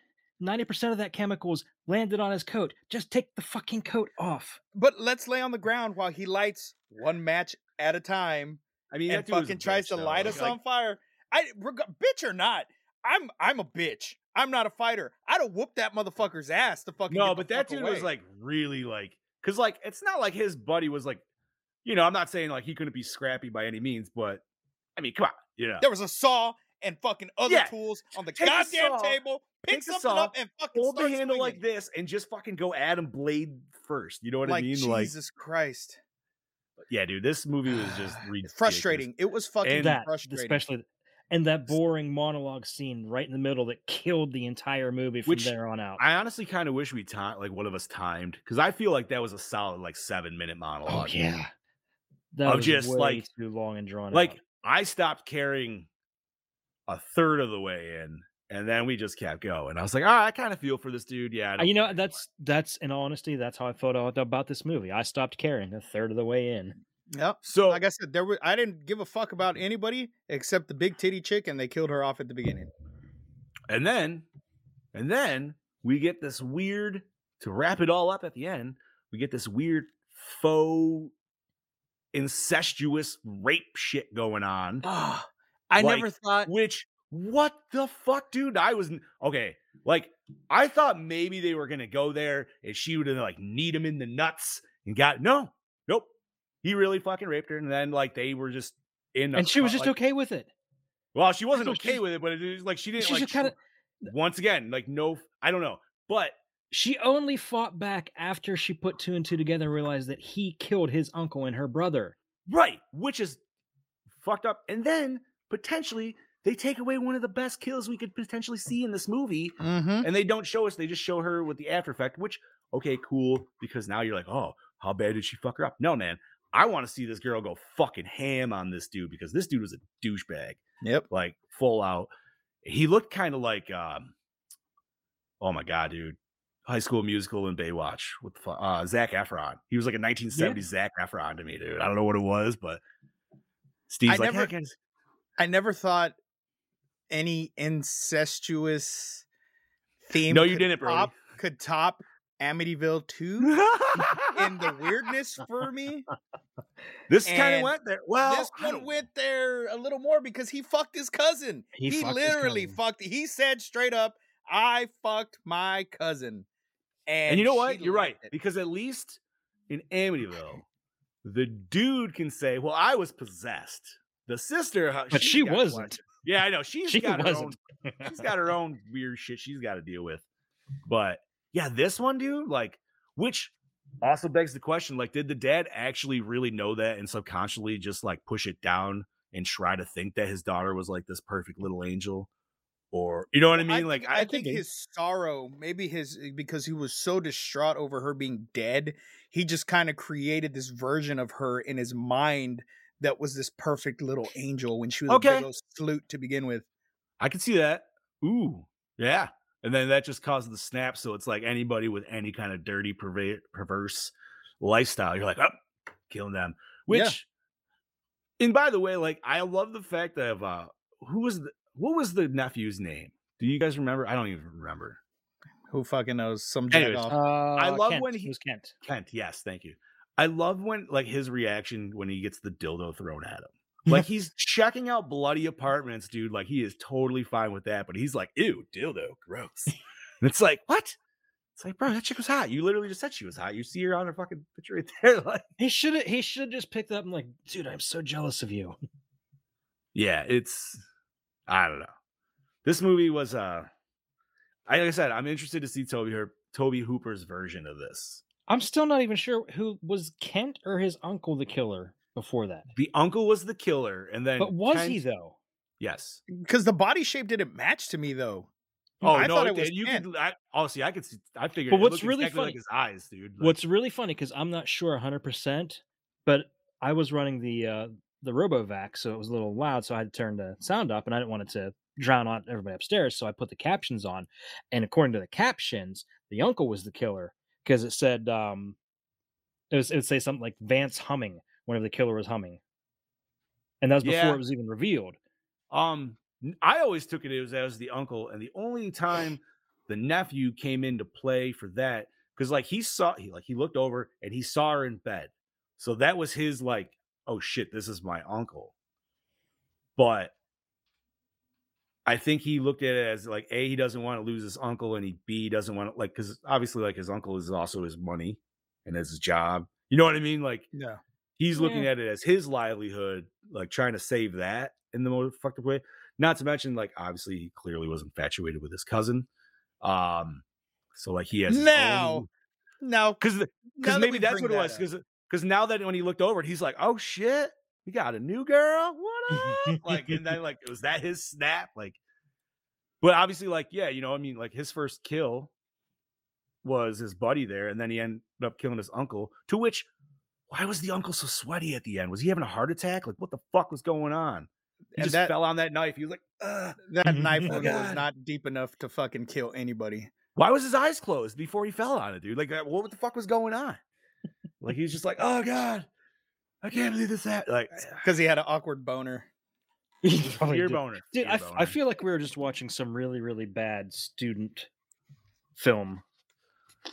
ninety percent of that chemicals landed on his coat. Just take the fucking coat off. But let's lay on the ground while he lights one match at a time I mean, and that dude was a fucking tries bitch, to though. light us Like, on fire. I reg- bitch or not, I'm I'm a bitch. I'm not a fighter. I'd have whooped that motherfucker's ass to fucking. No, get the but that fuck dude was like really like, cause like it's not like his buddy was like, you know, I'm not saying like he couldn't be scrappy by any means, but I mean, come on, you know, there was a saw and fucking other Yeah, tools on the take goddamn saw, table. Pick something saw, up and fucking hold the start handle like this and just fucking go at him blade first. You know what Like I mean? Like, Jesus Christ, yeah, dude, this movie was just ridiculous. frustrating. It was fucking And that frustrating. especially and that boring monologue scene right in the middle that killed the entire movie from Which there on out. I honestly kind of wish we timed, like one of us timed, because I feel like that was a solid like seven minute oh monologue. yeah, that Of was just, way like- too long and drawn like out. I stopped caring a third of the way in, and then we just kept going. I was like, all right, I kind of feel for this dude. Yeah, Uh, You know, that's that's in honesty, that's how I felt about this movie. I stopped caring a third of the way in. Yep. So Like I said, there were I didn't give a fuck about anybody except the big titty chick, and they killed her off at the beginning. and then and then we get this weird to wrap it all up at the end we get this weird faux incestuous rape shit going on Ah, I Like, never thought. which what the fuck dude i was okay like i thought maybe they were gonna go there and she would have like need him in the nuts and got no he really fucking raped her and then like they were just in And she was just like- okay with it. well she wasn't So okay she's- with it but it was like she didn't She's like just kind of once again like no i don't know but she only fought back after she put two and two together and realized that he killed his uncle and her brother. Right, which is fucked up. And then potentially they take away one of the best kills we could potentially see in this movie, Mm-hmm. and they don't show us. They just show her with the after effect. Which okay, cool, because now you're like, oh, how bad did she fuck her up? No, man, I want to see this girl go fucking ham on this dude because this dude was a douchebag, Yep. like full out. He looked kind of like, um, oh my god, dude. High School Musical and Baywatch with uh, Zac Efron. He was like a 1970s Zac Efron to me, dude. I don't know what it was, but Steve's like, never- "Hey, guys." I never thought any incestuous theme. No, you didn't, Brody. top, Could top Amityville two in the weirdness for me. this kind of went there. Well, this I one went there a little more because he fucked his cousin. He He, fucked literally cousin. fucked. He said straight up, "I fucked my cousin." And, and you know what? You're right it. because at least in Amityville, the dude can say, "Well, I was possessed." The sister, But she's she wasn't. questions. Yeah, I know. She's She got her own. She's got her own weird shit she's got to deal with. But yeah, this one, dude, like, which also begs the question: like, did the dad actually really know that and subconsciously just like push it down and try to think that his daughter was like this perfect little angel, or you know what I mean? like, think, I, I, think think his sorrow, maybe his eh, because he was so distraught over her being dead, he just kind of created this version of her in his mind that was this perfect little angel when she was a Okay. big old sleut to begin with. I can see that. Ooh, yeah. And then that just causes the snap. So it's like anybody with any kind of dirty, perver- perverse lifestyle, you're like, oh, killing them. Which, Yeah. and by the way, like I love the fact of uh, who was the what was the nephew's name? Do you guys remember? I don't even remember. Who fucking knows? Some jack Anyways, off. Uh, love Kent. when it he- was Kent. Kent, yes, thank you. I love when like his reaction when he gets the dildo thrown at him. Like he's checking out bloody apartments, dude. Like he is totally fine with that, but he's like, ew, dildo, gross. and it's like, what? It's like, bro, that chick was hot. You literally just said she was hot. You see her on her fucking picture right there. Like, He should have. He should have just picked up and like, dude, I'm so jealous of you. yeah, it's I don't know. This movie was uh I- like I said, I'm interested to see Tobe her Tobe Hooper's version of this. I'm still not even sure who was Kent or his uncle the killer. Before that. The uncle was the killer, and then But was he though? Yes. Because the body shape didn't match to me though. Oh I no, thought it, it was did. you Ken. could. I, oh, see, I could see. I figured. But what's looked really exactly like funny- his eyes, dude. Like, What's really funny because I'm not sure 100, percent but I was running the uh, the RoboVac, so it was a little loud, so I had to turn the sound up, and I didn't want it to drown out everybody upstairs, so I put the captions on, and according to the captions, the uncle was the killer because it said um, it was it would say something like Vance humming whenever the killer was humming, and that was before Yeah. it was even revealed. Um, I always took it as as the uncle, and the only time the nephew came into play for that, because like he saw, he like he looked over and he saw her in bed, so that was his like, oh shit, this is my uncle. But I think he looked at it as like a he doesn't want to lose his uncle, and he b doesn't want to like because obviously like his uncle is also his money and his job. You know what I mean? Like Yeah. He's looking Yeah. at it as his livelihood, like trying to save that in the most effective way. Not to mention, like obviously he clearly was infatuated with his cousin. Um, so like he has Now, now, because because maybe that's what it that was because because now that when he looked over it, he's like, oh shit, we got a new girl. What up? like and then like was that his snap? Like, but obviously like yeah, you know I mean like his first kill was his buddy there, and then he ended up killing his uncle. To which, why was the uncle so sweaty at the end? Was he having a heart attack? Like what the fuck was going on? He And just that- fell on that knife. He was like, Ugh. that knife Oh, was not deep enough to fucking kill anybody. why was his eyes closed before he fell on it, dude? Like, uh, what the fuck was going on? Like, he was just like, oh god, I can't believe this happened. Like, Because he had an awkward boner. He probably boner, Dude, fear I, f- I boner. feel like we were just watching some really, really bad student film.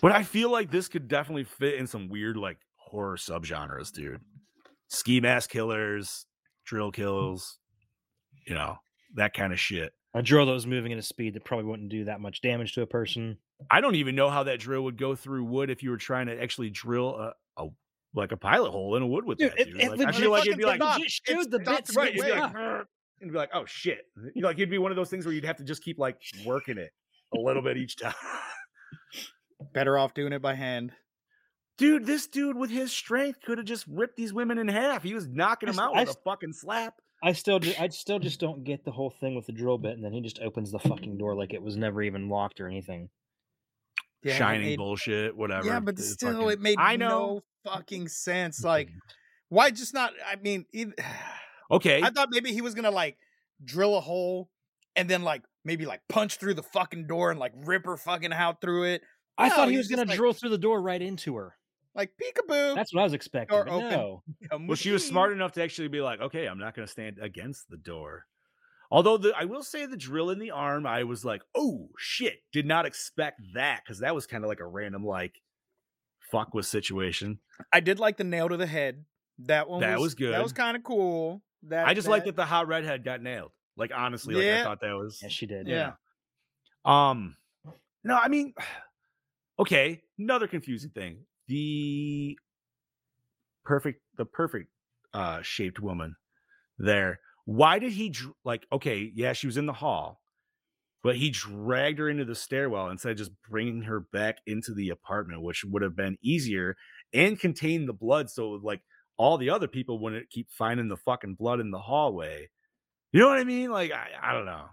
But I feel like this could definitely fit in some weird like horror subgenres, dude. Ski mask killers, drill kills, you know, that kind of shit. A drill that was moving at a speed that probably wouldn't do that much damage to a person. I don't even know how that drill would go through wood if you were trying to actually drill a, a like a pilot hole in a wood with Dude, that. it- Dude. it Like, I feel like it'd be like, stop. Legit It's showed the bits right, get it'd be like, and be like, oh shit. You know, like it'd be one of those things where you'd have to just keep like working it a little bit each time. Better off doing it by hand. Dude, this dude with his strength could have just ripped these women in half. He was knocking I them out I with a s- fucking slap. I still, ju- I still just don't get the whole thing with the drill bit, and then he just opens the fucking door like it was never even locked or anything. Yeah, it Shining made- bullshit, whatever. Yeah, but It's still, fucking- it made I know. no fucking sense. Like, why just not? I mean, eith- Okay. I thought maybe he was gonna like drill a hole and then like maybe like punch through the fucking door and like rip her fucking out through it. I No, thought he he's was going just to like- drill through the door right into her. Like peekaboo. That's what I was expecting. Door open. no. well, she was smart enough to actually be like, okay, I'm not going to stand against the door. Although the, I will say the drill in the arm, I was like, oh shit, did not expect that because that was kind of like a random like fuck with situation. I did like the nail to the head. That one. That was, was good. That was kind of cool. That I just like that the hot redhead got nailed. Like honestly, like I thought that was Yeah, she did. Yeah. Um, no, I mean, okay, another confusing thing. The perfect, the perfect uh shaped woman there. Why did he like? Okay, yeah, she was in the hall, but he dragged her into the stairwell instead of just bringing her back into the apartment, which would have been easier and contain the blood, so like all the other people wouldn't keep finding the fucking blood in the hallway. You know what I mean? Like, I, I don't know.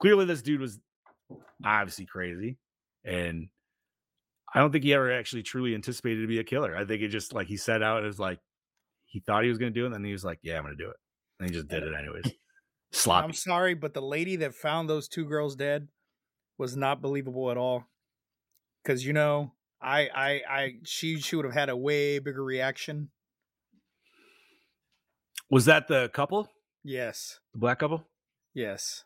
Clearly, this dude was obviously crazy and i don't think he ever actually truly anticipated to be a killer i think it just like he set out as like he thought he was going to do it and then he was like yeah i'm going to do it and he just did it anyways sloppy I'm sorry, but the lady that found those two girls dead was not believable at all. Because you know, I, I, I, she, she would have had a way bigger reaction. was that the couple Yes, the black couple yes.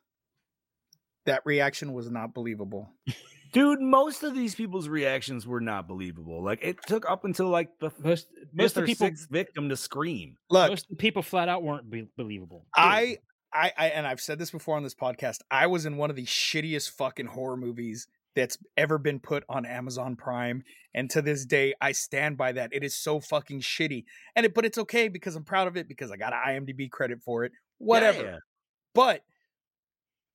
That reaction was not believable. dude most of these people's reactions were not believable like it took up until like the Most, most of or the people, sixth victim to scream Look, most of the people flat out weren't be- believable. I, I, I, and I've said this before on this podcast. I was in one of the shittiest fucking horror movies that's ever been put on Amazon Prime, and to this day, I stand by that. It is so fucking shitty, and it, but it's okay because I'm proud of it because I got an IMDb credit for it. Whatever. Yeah. But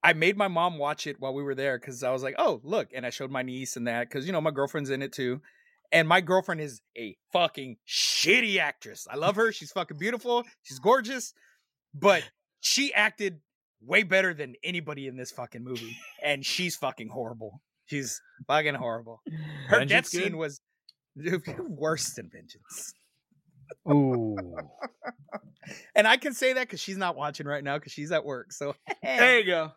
I made my mom watch it while we were there because I was like, oh, look. And I showed my niece and that because, you know, my girlfriend's in it too. And my girlfriend is a fucking shitty actress. I love her. She's fucking beautiful. She's gorgeous. But she acted way better than anybody in this fucking movie. And she's fucking horrible. She's fucking horrible. Her death Vengeance good? scene was worse than Vengeance. Ooh. And I can say that because she's not watching right now because she's at work. So There you go.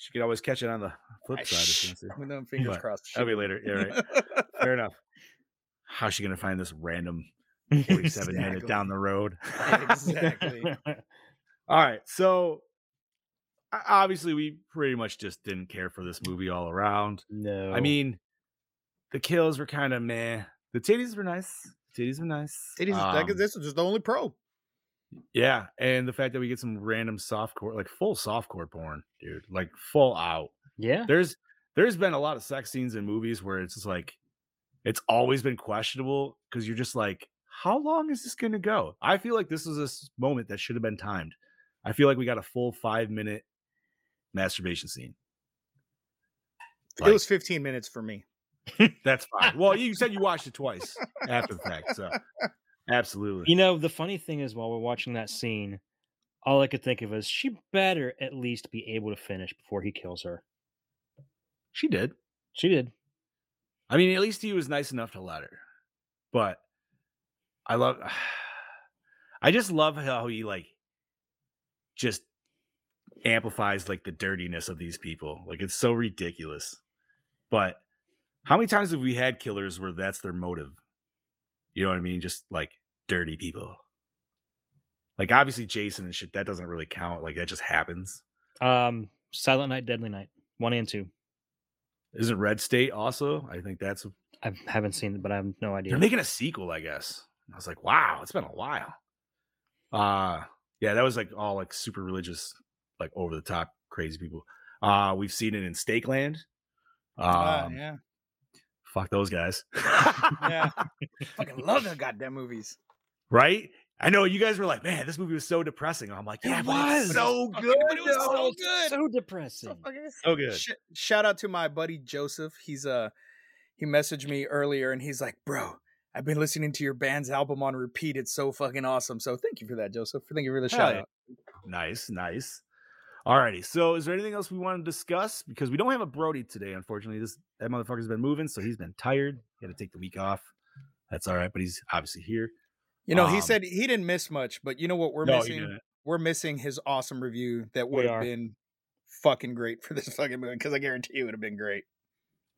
She could always catch it on the flip side. If she shh, with them fingers But crossed. That'll be later. Yeah, right. Fair enough. How's she gonna find this random 47 minute down the road? exactly. All right. So obviously we pretty much just didn't care for this movie all around. no. I mean, the kills were kind of meh. The titties were nice. Titties were nice. Titties. Um, this was just the only pro. Yeah, and the fact that we get some random softcore, like full softcore porn, dude, like full out. yeah. There's there's been a lot of sex scenes in movies where it's just like it's always been questionable because you're just like, how long is this going to go? I feel like this was a moment that should have been timed. I feel like we got a full five minute masturbation scene. it was 15 minutes for me. That's fine. well, you said you watched it twice after the fact, so absolutely. You know, the funny thing is, while we're watching that scene, all I could think of is she better at least be able to finish before he kills her. She did. She did. I mean, at least he was nice enough to let her. But I love I just love how he like just amplifies like the dirtiness of these people. Like it's so ridiculous. But how many times have we had killers where that's their motive? You know what I mean? Just like dirty people. Like obviously Jason and shit, that doesn't really count. Like that just happens. Um, Silent Night, Deadly Night, one and two. Isn't Red State also? I think that's I haven't seen it, but I have no idea. They're making a sequel, I guess. I was like, wow, it's been a while. Uh yeah, that was like all like super religious, like over the top crazy people. Uh we've seen it in Stake Land. Um Ah, yeah. Fuck those guys. Yeah. fucking love the goddamn movies. right? I know you guys were like, man, this movie was so depressing. I'm like, It yeah, it's was. so good. but it was so good. So depressing. So good. Sh- shout out to my buddy Joseph. He's uh he messaged me earlier and he's like, "Bro, I've been listening to your band's album on repeat. It's so fucking awesome." So thank you for that, Joseph. Thank you for the shout out. Nice, nice. Alrighty. So is there anything else we want to discuss? Because we don't have a Brody today, unfortunately. This that motherfucker's been moving, so he's been tired. He had to take the week off. That's all right, but he's obviously here. You know, he Um, said he didn't miss much, but you know what we're No, missing? We're missing his awesome review that would have been fucking great for this fucking movie because I guarantee you it would have been great.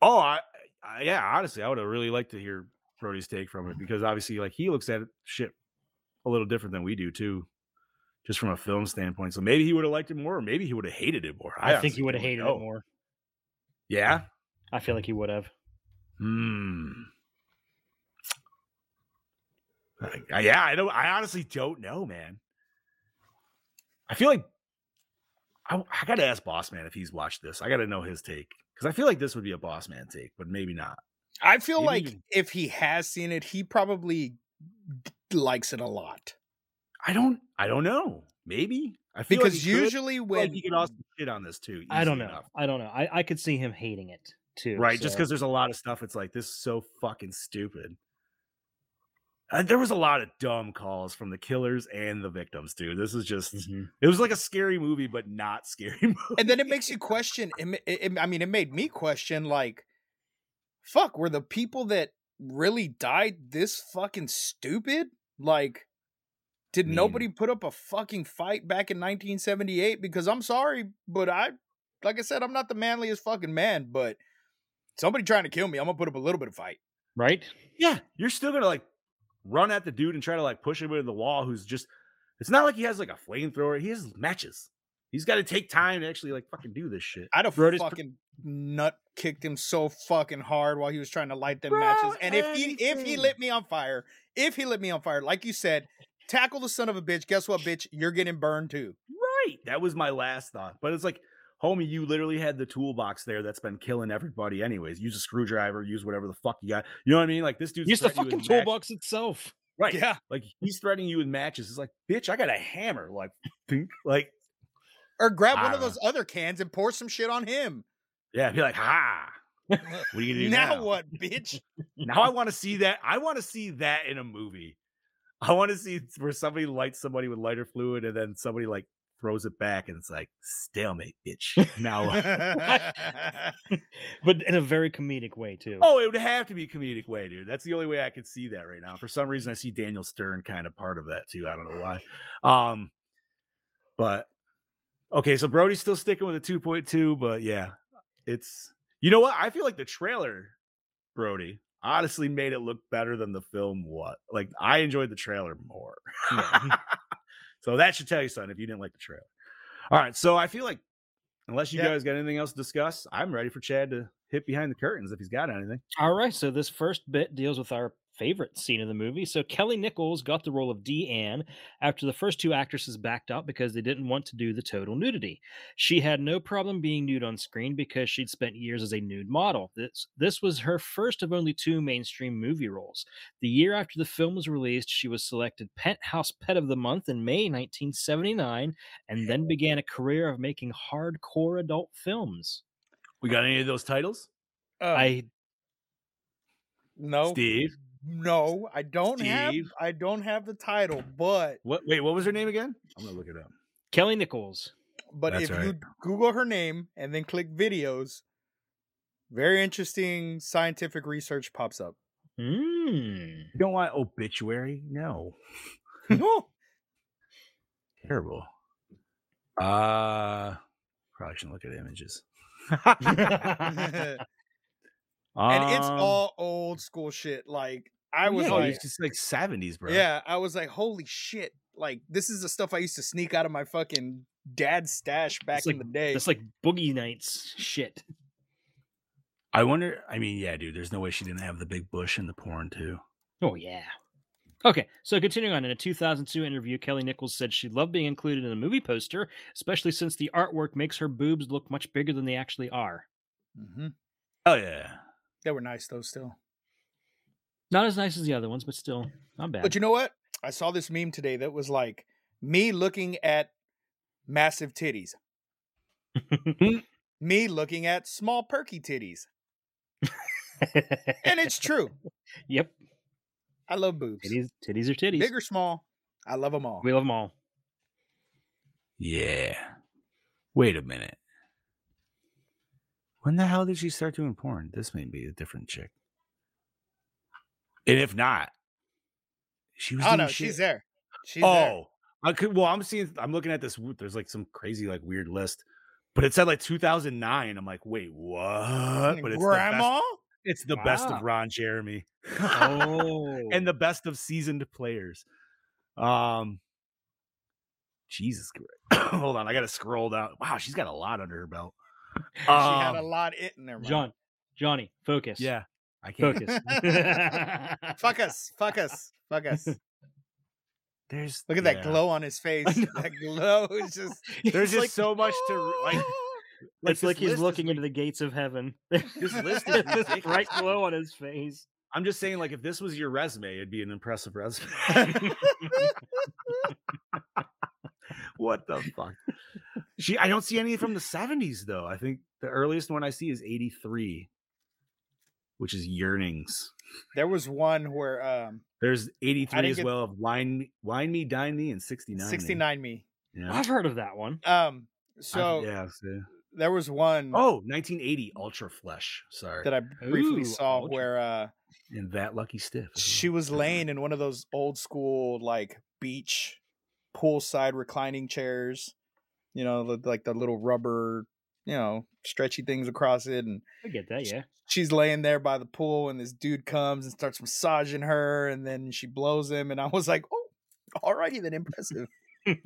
Oh, I, I yeah, honestly, I would have really liked to hear Brody's take from it because obviously, like he looks at it, shit a little different than we do too, just from a film standpoint. So maybe he would have liked it more, or maybe he would have hated it more. I, think he would have hated know. it more. Yeah. I feel like he would have. Hmm. I- yeah, I don't. I honestly don't know, man. I feel like I, I got to ask Boss Man if he's watched this. I got to know his take because I feel like this would be a Boss Man take, but maybe not. I feel Maybe like even- if he has seen it, he probably d- likes it a lot. I don't. I don't know. Maybe I feel Because could. usually feel when like he could also shit on this too. I don't know. enough. I don't know. I, I could see him hating it too. right? Just because there's a lot of stuff, it's like this is so fucking stupid. Uh, there was a lot of dumb calls from the killers and the victims, dude. This is just Mhm. it was like a scary movie, but not scary movie. and then it makes you question it, it- i mean it made me question like fuck were the people that really died this fucking stupid like did mean- nobody put up a fucking fight back in 1978 because i'm sorry but i like i said i'm not the manliest fucking man but somebody trying to kill me i'm gonna put up a little bit of fight right? yeah, you're still gonna like run at the dude and try to like push him into the wall. Who's just it's not like he has like a flamethrower. He has matches. He's got to take time to actually like fucking do this shit. i'd have Brody's pr- fucking nut kicked him so fucking hard while he was trying to light them Bro, matches and if he if he lit me on fire if he lit me on fire like you said tackle the son of a bitch guess what bitch you're getting burned too Right. That was my last thought. But it's like, homie, you literally had the toolbox there that's been killing everybody anyways. Use a screwdriver, use whatever the fuck you got. You know what I mean? Like this dude's Use the fucking with matches. toolbox itself. Right. yeah Like he's threatening you with matches. It's like, bitch, I got a hammer. Like, pink. Like, or grab I one of don't know. those other cans and pour some shit on him yeah, be like, ha. What are you gonna do now, now? what, bitch? Now I want to see that. I want to see that in a movie. I want to see where somebody lights somebody with lighter fluid and then somebody like throws it back and it's like stalemate, bitch. Now, but in a very comedic way too. oh, it would have to be comedic way, dude. That's the only way I could see that right now. For some reason, I see Daniel Stern kind of part of that too. I don't know why. Um, but okay, so Brody's still sticking with a two point two, but yeah, it's you know what? I feel like the trailer, Brody, honestly made it look better than the film. What? Like I enjoyed the trailer more. Mhm. so that should tell you something if you didn't like the trailer. All right, so I feel like unless you Yeah. guys got anything else to discuss, I'm ready for Chad to hit behind the curtains if he's got anything. All right, so this first bit deals with our favorite scene of the movie. So Kelly Nichols got the role of Dee Anne after the first two actresses backed out because they didn't want to do the total nudity. She had no problem being nude on screen because she'd spent years as a nude model. This this was her first of only two mainstream movie roles. The year after the film was released, she was selected Penthouse Pet of the Month in May 1979 and then began a career of making hardcore adult films. We got any of those titles? Um, I no, Steve. No, I don't have. I don't have the title, but What wait, what was her name again? I'm gonna look it up. Kelly Nichols. but That's if you. Google her name and then click videos, very interesting scientific research pops up. Mm. You don't want obituary? No. Terrible. Uh probably shouldn't look at images. and it's Um, all old school shit. Like I was yeah, like, it's just like 70s, bro. yeah, I was like, holy shit! Like this is the stuff I used to sneak out of my fucking dad's stash back It's in like- the day. That's like Boogie Nights shit. I wonder. I mean, yeah, dude, there's no way she didn't have the big bush in the porn too. Oh yeah. Okay, so continuing on, in a 2002 interview, Kelly Nichols said she loved being included in a movie poster, especially since the artwork makes her boobs look much bigger than they actually are. Mm-hmm. Oh yeah. They were nice though, still. Not as nice as the other ones, but still not bad. But you know what? I saw this meme today that was like me looking at massive titties, me looking at small perky titties, and it's true. yep, I love boobs, titties, titties are titties. big or small. I love them all. We love them all. Yeah. Wait a minute. When the hell did she start doing porn? This may be a different chick. And if not, she was. Oh no, shit- she's there. She's there. oh, I could. Well, I'm seeing. I'm looking at this. There's like some crazy, like weird list, but it said like 2009. I'm like, wait, what? But it's grandma. The best, it's the best of Ron Jeremy. Oh, and the best of seasoned players. Um, Jesus, Christ. hold on, I gotta scroll down. Wow, she's got a lot under her belt. she had a Um, lot in there. John, Johnny, focus. Yeah, I can't. focus. fuck us, fuck us, fuck us. There's Look at that glow on his face. That glow is just. There's just like, so much to oh! like. it's like he's looking into the gates of heaven. This list is This bright glow on his face. I'm just saying, like, if this was your resume, it'd be an impressive resume. what the fuck? She, I don't see any from the 70s though. I think the earliest one I see is 83, which is Yearnings. There was one where um There's 83 didn't as get- well of Wine Wine Me, Dine Me, and 69. Me. 69 me. Yeah. I've heard of that one. Um I- so yeah, so- there was one Oh, 1980 Ultra Flesh. Sorry. that I briefly Ooh, saw Ultra. where uh and that lucky stiff. she was laying in one of those old school like beach poolside reclining chairs, you know, the- like the little rubber, you know, stretchy things across it and I get that, yeah. she's laying there by the pool and this dude comes and starts massaging her and then she blows him and I was like, "Oh, alrighty then impressive."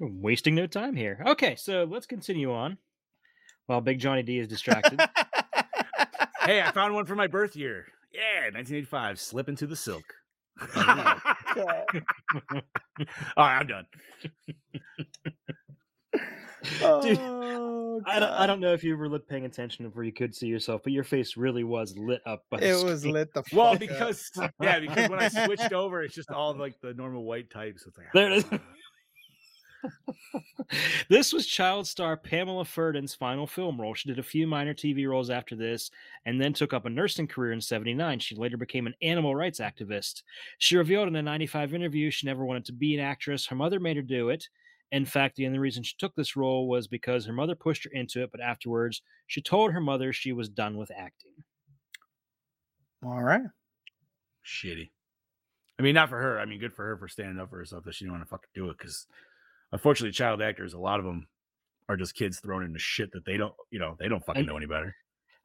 Wasting no time here. Okay, so let's continue on. While Big Johnny D is distracted. hey, I found one for my birth year. Yeah, 1985. Slip into the silk. Oh All right, I'm done. Dude, Oh, I don't, I don't know if you were lit- paying attention where you could see yourself, but your face really was lit up. By the It was lit the fuck Well, up. because yeah, because when I switched over, it's just all like the normal white type. So it's like There it is. Ah. this was child star Pamela Ferdin's final film role. She did a few minor TV roles after this and then took up a nursing career in 79. She later became an animal rights activist. She revealed in a 95 interview she never wanted to be an actress. Her mother made her do it. In fact, the only reason she took this role was because her mother pushed her into it, but afterwards, she told her mother she was done with acting. All right. Shitty. I mean, not for her. I mean, good for her for standing up for herself that she didn't want to fucking do it. Because unfortunately, child actors, a lot of them are just kids thrown into shit that they don't, you know, they don't fucking And- know any better.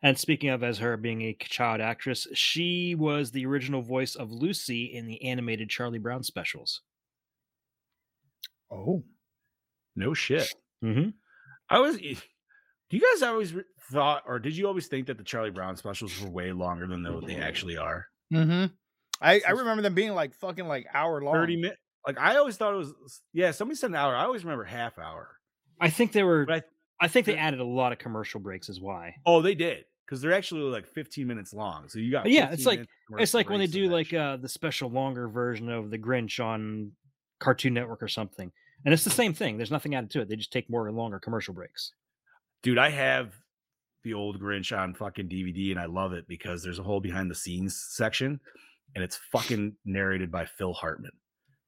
And speaking of as her being a child actress, she was the original voice of Lucy in the animated Charlie Brown specials. Oh. No shit. Mm-hmm. I was. Do you guys always thought, or did you always think that the Charlie Brown specials were way longer than what they actually are? Mm-hmm. I, I remember them being like fucking like hour long. 30 minutes. Like, I always thought it was, yeah, somebody said an hour. I always remember half hour. I think they were. But I think they added a lot of commercial breaks. Is why. Oh, they did. Because they're actually like 15 minutes long. So you got. Yeah, it's like- It's like when they do like uh the special longer version of the Grinch on Cartoon Network or something, and it's the same thing. There's nothing added to it. They just take more and longer commercial breaks. dude, I have the old Grinch on fucking DVD and I love it because there's a whole behind the scenes section and it's fucking narrated by Phil Hartman.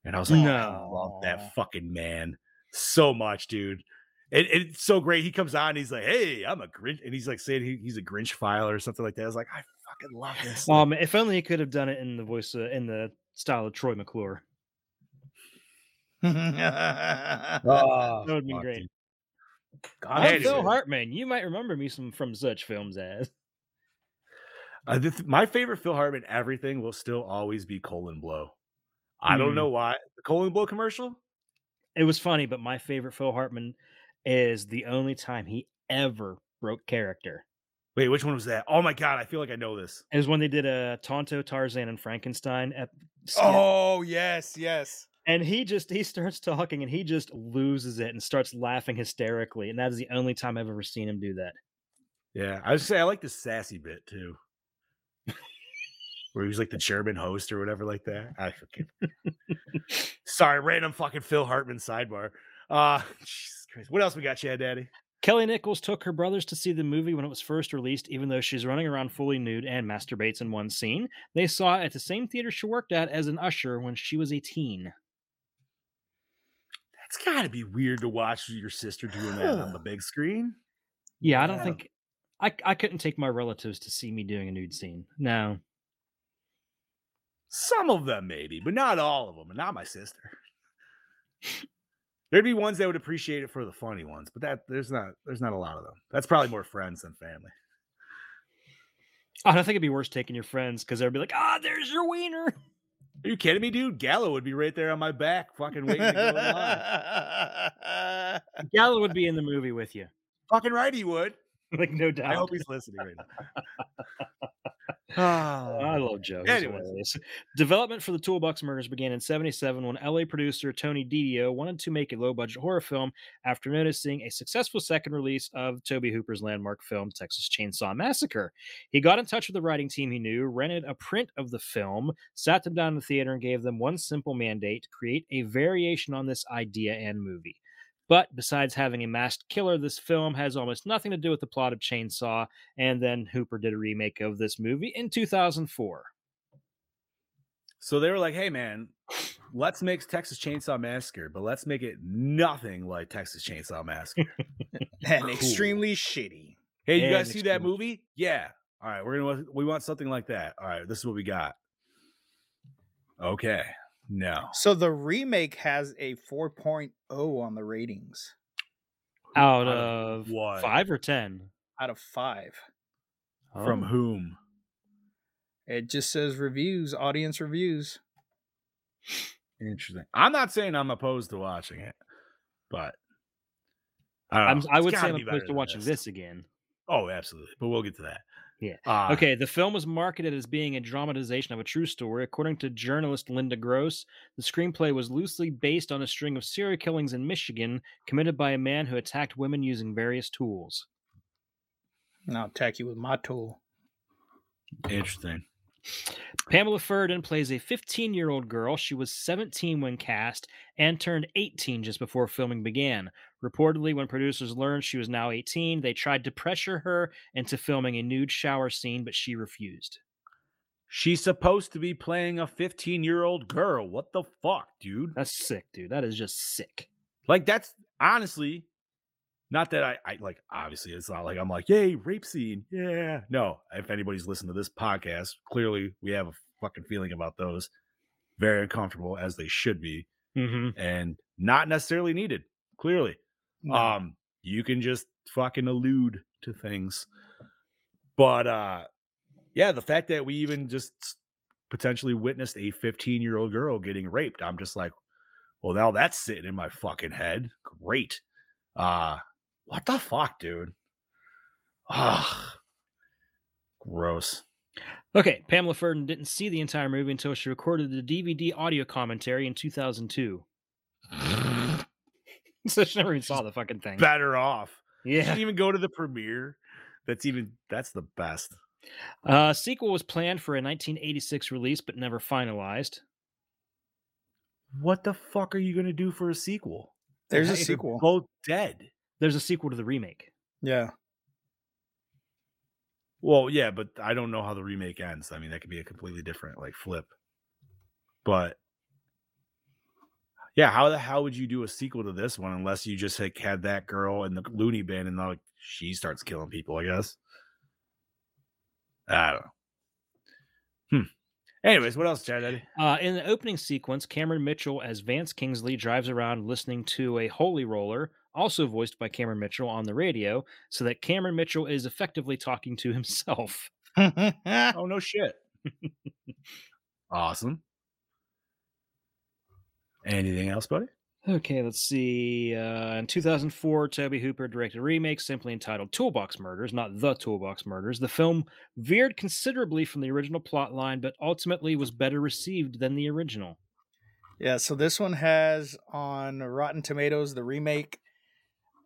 And I was like, I love that fucking man so much, dude. It, it's so great. He comes on he's like, Hey, I'm a Grinch. And he's like saying he, he's a Grinch file or something like that. I was like, I fucking love this. Um, if only he could have done it in the voice uh, in the style of Troy McClure. Oh, That would be great. dude. God, I'm Anyway. Phil Hartman. You might remember me some from such films as Uh, the th- my favorite Phil Hartman everything will still always be Colon Blow. I don't know why. The Colon Blow commercial? it was funny, but my favorite Phil Hartman is the only time he ever broke character. Wait, which one was that? Oh my god, I feel like I know this. It was when they did a Tonto, Tarzan, and Frankenstein ep- skit. Oh yes, yes. And he just he starts talking and he just loses it and starts laughing hysterically, and that is the only time I've ever seen him do that. Yeah, I was say I like the sassy bit too. Where he was like the German host or whatever like that. I sorry, random fucking Phil Hartman sidebar. Uh Jesus Christ. What else we got, Chad Daddy? Kelly Nichols took her brothers to see the movie when it was first released, even though she's running around fully nude and masturbates in one scene. They saw it at the same theater she worked at as an usher when she was a teen. That's gotta be weird to watch your sister doing that on the big screen. Yeah, I don't Yeah. think I I couldn't take my relatives to see me doing a nude scene. No. Some of them maybe, but not all of them, and not my sister. There'd be ones that would appreciate it for the funny ones, but that there's not there's not a lot of them. That's probably more friends than family. I don't think it'd be worse taking your friends because they'd be like, ah, there's your wiener. Are you kidding me, dude? Gallo would be right there on my back, fucking waiting to go line. Gallo would be in the movie with you. Fucking right, he would. like, no doubt. I hope he's listening right now. I Ah, love Joe. Anyways. Development for the Toolbox Murders began in 77 when LA producer Tony DiDio wanted to make a low budget horror film after noticing a successful second release of Tobe Hooper's landmark film, Texas Chainsaw Massacre. He got in touch with the writing team he knew, rented a print of the film, sat them down in the theater, and gave them one simple mandate create a variation on this idea and movie. But besides having a masked killer, this film has almost nothing to do with the plot of Chainsaw, and then Hooper did a remake of this movie in 2004. So they were like, "Hey, man, let's make Texas Chainsaw Massacre, but let's make it nothing like Texas Chainsaw Massacre." and Cool. extremely shitty. hey, you And guys see that movie? Yeah. All right, we're gonna we want something like that. All right, this is what we got. Okay, no. So the remake has a 4.0 on the ratings Out Out of of what? five or ten? out of five. From Oh. whom? It just says reviews, audience reviews. Interesting. I'm not saying I'm opposed to watching it, but I, don't I'm. I would say I'm be better opposed to than watching this again. Oh, absolutely. But we'll get to that. Yeah. Uh, Okay, the film was marketed as being a dramatization of a true story. According to journalist Linda Gross, the screenplay was loosely based on a string of serial killings in Michigan committed by a man who attacked women using various tools. And I'll attack you with my tool. Interesting. Pamela Ferdin plays a 15 year old girl. She was 17 when cast and turned 18 just before filming began. Reportedly, when producers learned she was now 18, they tried to pressure her into filming a nude shower scene, but she refused. She's supposed to be playing a 15 year old girl. What the fuck, dude? That's sick, dude. That is just sick. Like, that's honestly not that I, I like, obviously, it's not like I'm like, yay, rape scene. Yeah. No, if anybody's listened to this podcast, clearly we have a fucking feeling about those. Very uncomfortable, as they should be, Mm-hmm. and not necessarily needed, clearly. No. Um, you can just fucking allude to things. But uh yeah, the fact that we even just potentially witnessed a 15 year old girl getting raped, I'm just like, well, now that's sitting in my fucking head. Great. Uh what the fuck, dude? Ah, gross. Okay, Pamela Ferdin didn't see the entire movie until she recorded the DVD audio commentary in 2002. so she never even saw the fucking thing. Better off. She Yeah. didn't even go to the premiere. That's even that's the best. Uh, sequel was planned for a 1986 release, but never finalized. What the fuck are you gonna do for a sequel? There's a sequel. Both dead. There's a sequel to the remake. Yeah. Well, yeah, but I don't know how the remake ends. I mean, that could be a completely different like flip. But yeah, how the hell would you do a sequel to this one unless you just like had that girl in the loony bin and like she starts killing people? I guess. I don't know. Hmm. Anyways, what else, Chad? Uh, in the opening sequence, Cameron Mitchell as Vance Kingsley drives around listening to a holy roller, also voiced by Cameron Mitchell on the radio, so that Cameron Mitchell is effectively talking to himself. Oh no shit. awesome. Anything else, buddy? Okay, let's see. Uh, in 2004, Tobe Hooper directed a remake simply entitled Toolbox Murders, not The Toolbox Murders. The film veered considerably from the original plot line, but ultimately was better received than the original. yeah, so this one has on Rotten Tomatoes, the remake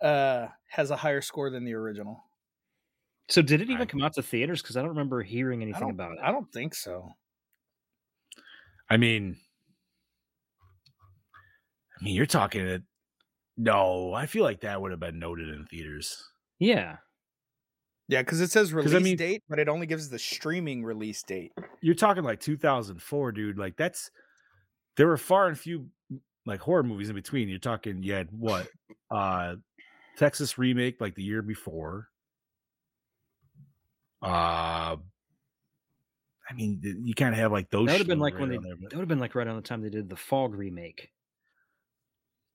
uh has a higher score than the original. So, did it even I- come out to theaters? Because I don't remember hearing anything about it. I don't think so. I mean, I mean, you're talking it. No, I feel like that would have been noted in theaters. Yeah. Yeah, because it says release I mean- date, but it only gives the streaming release date. You're talking like 2004, dude. Like that's there were far and few like horror movies in between. You're talking you had what uh Texas remake like the year before. Uh I mean, you kind of have like those. That would have been like right when they. there, but- That would have been like right on the time they did the Fog remake.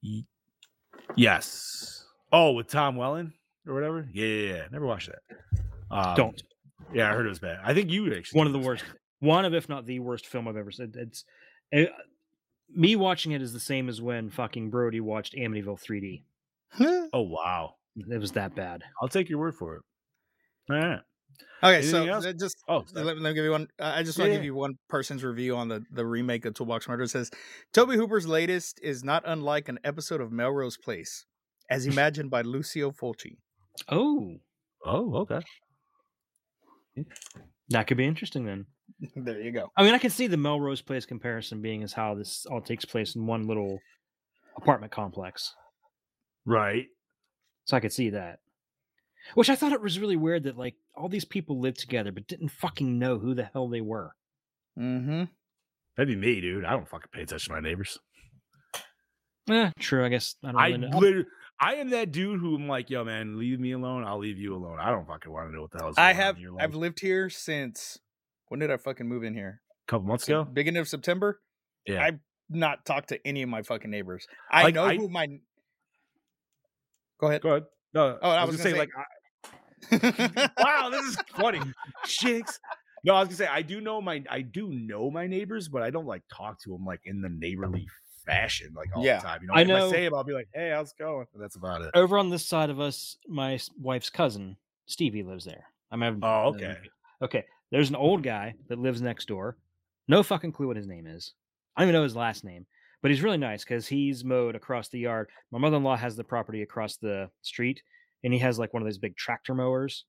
Ye- Yes. Oh, with Tom Welling or whatever. Yeah, yeah, yeah. Never watched that. Um, Don't. Yeah, I heard it was bad. I think you would actually. One of the worst. One of, if not the worst film I've ever seen. It's it, me watching it is the same as when fucking Brody watched Amityville 3D. Oh wow! It was that bad. I'll take your word for it. All right. Okay, so else? just Oh, let, let me give you one. Uh, I just want to Yeah, give you one person's review on the the remake of Toolbox Murder. It says Tobe Hooper's latest is not unlike an episode of Melrose Place, as imagined by Lucio Fulci. Oh, oh, okay. that could be interesting then. there you go. I mean, I can see the Melrose Place comparison being as how this all takes place in one little apartment complex. Right. So I could see that. Which I thought it was really weird that like all these people lived together but didn't fucking know who the hell they were. Mm-hmm. That'd be me, dude. I don't fucking pay attention to my neighbors. Eh, true. I guess I don't I really know. literally, I am that dude who I'm like, yo, man, leave me alone. I'll leave you alone. I don't fucking want to know what the hell's I going on have in your I've lived here since when did I fucking move in here? a couple months ago. Beginning of September. Yeah. I've not talked to any of my fucking neighbors. I Like, know I- who my. Go ahead. Go ahead. No, Oh, I I was was, gonna gonna say, like, I, wow, this is funny. Jinx. No, I was gonna say I do know my I do know my neighbors, but I don't like talk to them like in the neighborly fashion like all Yeah. the time. You know, I if know- I say them, I'll be like, "Hey, how's it going?" And that's about it. Over on this side of us, my wife's cousin Stevie lives there. I'm having. Oh, okay. Okay, there's an old guy that lives next door. No fucking clue what his name is. I don't even know his last name, but he's really nice because he's mowed across the yard. My mother in law has the property across the street, and he has like one of those big tractor mowers.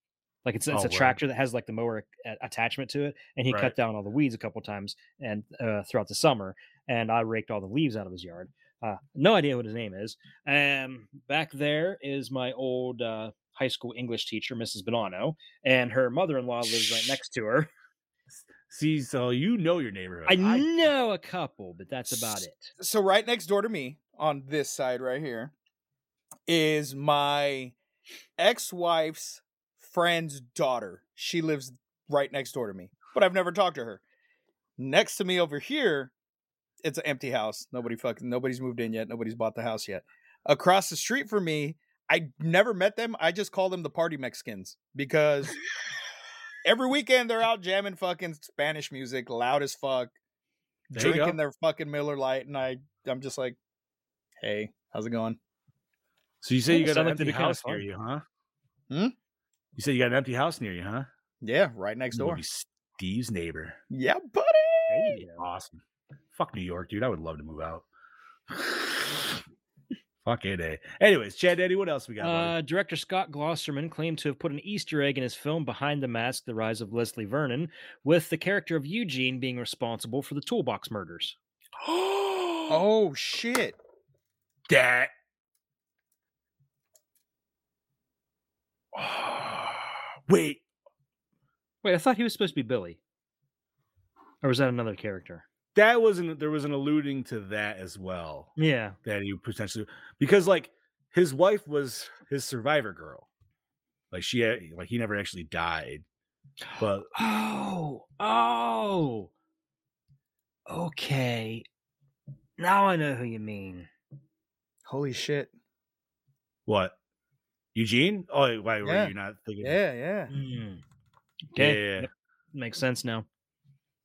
Like it's it's Oh, a word. tractor that has like the mower attachment to it, and he Right. cut down all the weeds a couple times and uh, throughout the summer, and I raked all the leaves out of his yard. Uh, no idea what his name is. Um, back there is my old uh, high school English teacher, Mrs. Bonanno, and her mother-in-law lives right next to her. See, so you know your neighborhood. I know a couple, but that's about it. So right next door to me, on this side right here, is my ex-wife's friend's daughter. She lives right next door to me, but I've never talked to her. Next to me over here, it's an empty house. Nobody fucking nobody's moved in yet. Nobody's bought the house yet. Across the street from me, I never met them. I just call them the party Mexicans because every weekend they're out jamming fucking Spanish music, loud as fuck, There drinking their fucking Miller Lite, and I I'm just like, hey, how's it going? So you say you got sound an like empty be kinda house near you, huh? Hmm? You said you got an empty house near you, huh? Yeah, right next door. be Steve's neighbor. Yeah, buddy. There you go. Awesome. Fuck New York, dude. I would love to move out. Fuck it, eh? Anyways, Chad Daddy, what else we got? Uh, director Scott Glosserman claimed to have put an Easter egg in his film Behind the Mask: The Rise of Leslie Vernon, with the character of Eugene being responsible for the toolbox murders. Oh shit. that. Wait, Wait, I thought he was supposed to be Billy, or was that another character? That wasn't. There was an alluding to that as well. Yeah, that he potentially because like his wife was his survivor girl like she had, like he never actually died but Oh, oh. Okay. Now I know who you mean. Holy shit. what eugene oh wait, why were Yeah. you not thinking Yeah, yeah. Hmm. Yeah, Okay. yeah, yeah. Makes sense now.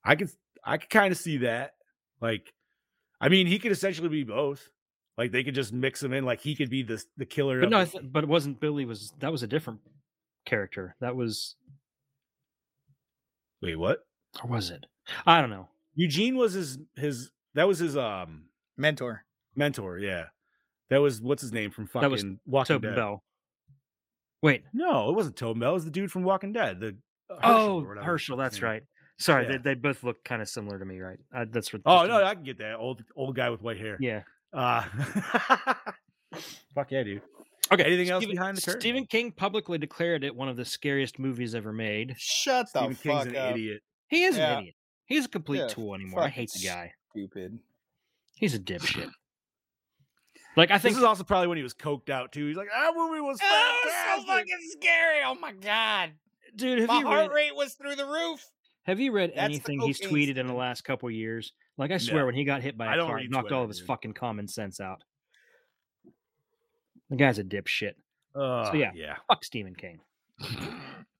i could i could kind of see that like i mean he could essentially be both like they could just mix him in like he could be the the killer But of no, I the- th- but it wasn't Billy. Was that was a different character? That was, wait what or was it? I don't know. eugene was his his that was his um Mentor. mentor yeah that was what's his name from fucking That was walking Tobin dead Bell. Wait. No, it wasn't Tobin Bell. It was the dude from Walking Dead. The uh, Hershel oh, or whatever the Hershel. That's name. right. Sorry, Yeah. they, they both look kind of similar to me, right? Uh, that's what. Oh just no, I can get that old old guy with white hair. yeah. Uh, fuck yeah, dude. Okay. Anything else Stephen- behind the curtain? Stephen King publicly declared it one of the scariest movies ever made. Shut the Stephen King's fuck an up. idiot. He is Yeah. an idiot. He's a complete Yeah, tool anymore. I hate the guy. Stupid. He's a dipshit. Like I think this is also probably when he was coked out too. He's like, that movie was fantastic. scary. Oh my god. dude, have My heart read, rate was through the roof. Have you read That's anything he's tweeted in the last couple years? Like I swear, No. when he got hit by a car, it read knocked all of his dude. fucking common sense out. The guy's a dipshit. Uh, yeah. yeah. Fuck Stephen King.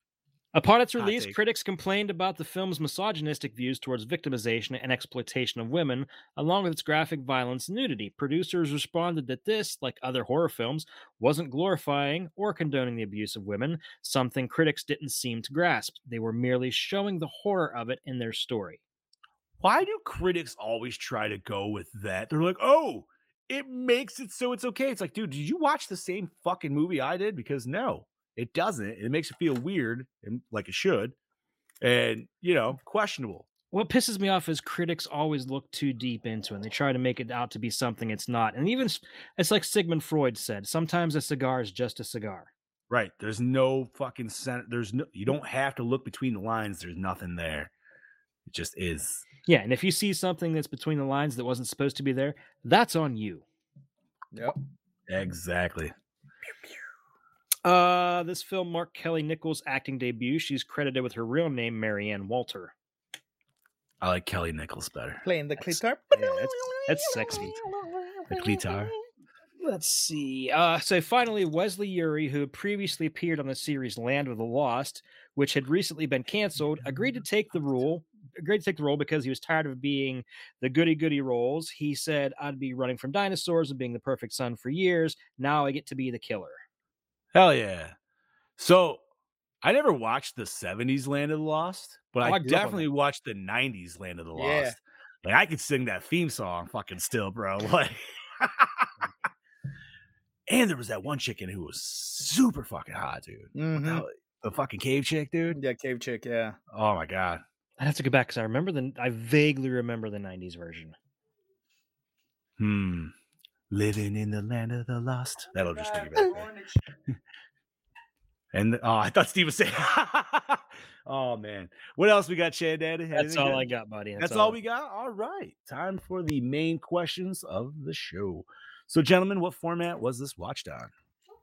Upon its release, critics complained about the film's misogynistic views towards victimization and exploitation of women, along with its graphic violence and nudity. Producers responded that this, like other horror films, wasn't glorifying or condoning the abuse of women, something critics didn't seem to grasp. They were merely showing the horror of it in their story. Why do critics always try to go with that? They're like, oh, it makes it so it's okay. It's like, dude, did you watch the same fucking movie I did? Because no, it doesn't. It makes it feel weird and like it should. And, you mm. know, questionable. What pisses me off is critics always look too deep into it and they try to make it out to be something it's not. And even it's like Sigmund Freud said sometimes a cigar is just a cigar. Right. There's no fucking center. There's no, you don't have to look between the lines. There's nothing there. It just is. Yeah, and if you see something that's between the lines that wasn't supposed to be there, that's on you. Yep. Exactly. Uh, this film marked Kelly Nichols' acting debut. She's credited with her real name, Marianne Walter. I like Kelly Nichols better. Playing the That's- clitar. yeah, that's- that's sexy. The clitar. Let's see. Uh, so finally, Wesley Eure, who had previously appeared on the series Land of the Lost, which had recently been canceled, agreed to take the role. Agreed to take the role because he was tired of being the goody goody roles. He said, "I'd be running from dinosaurs and being the perfect son for years. Now I get to be the killer." Hell yeah. So I never watched the 70s Land of the Lost, but Oh, I, I grew up on definitely watched the 90s Land of the Lost. Yeah. Like I could sing that theme song fucking still, bro. Like And there was that one chicken who was super fucking hot, dude. Mhm. The fucking cave chick, dude. Yeah, cave chick. Yeah. Oh my god. I'd have to go back because I remember the I vaguely remember the '90s version. Hmm. Living in the land of the lost. Oh That'll just take you back. And oh, I thought Steve was saying. oh man, what else we got, Chad? Daddy? That's all good? I got, buddy. That's all we got. All right, time for the main questions of the show. So, gentlemen, what format was this watched on?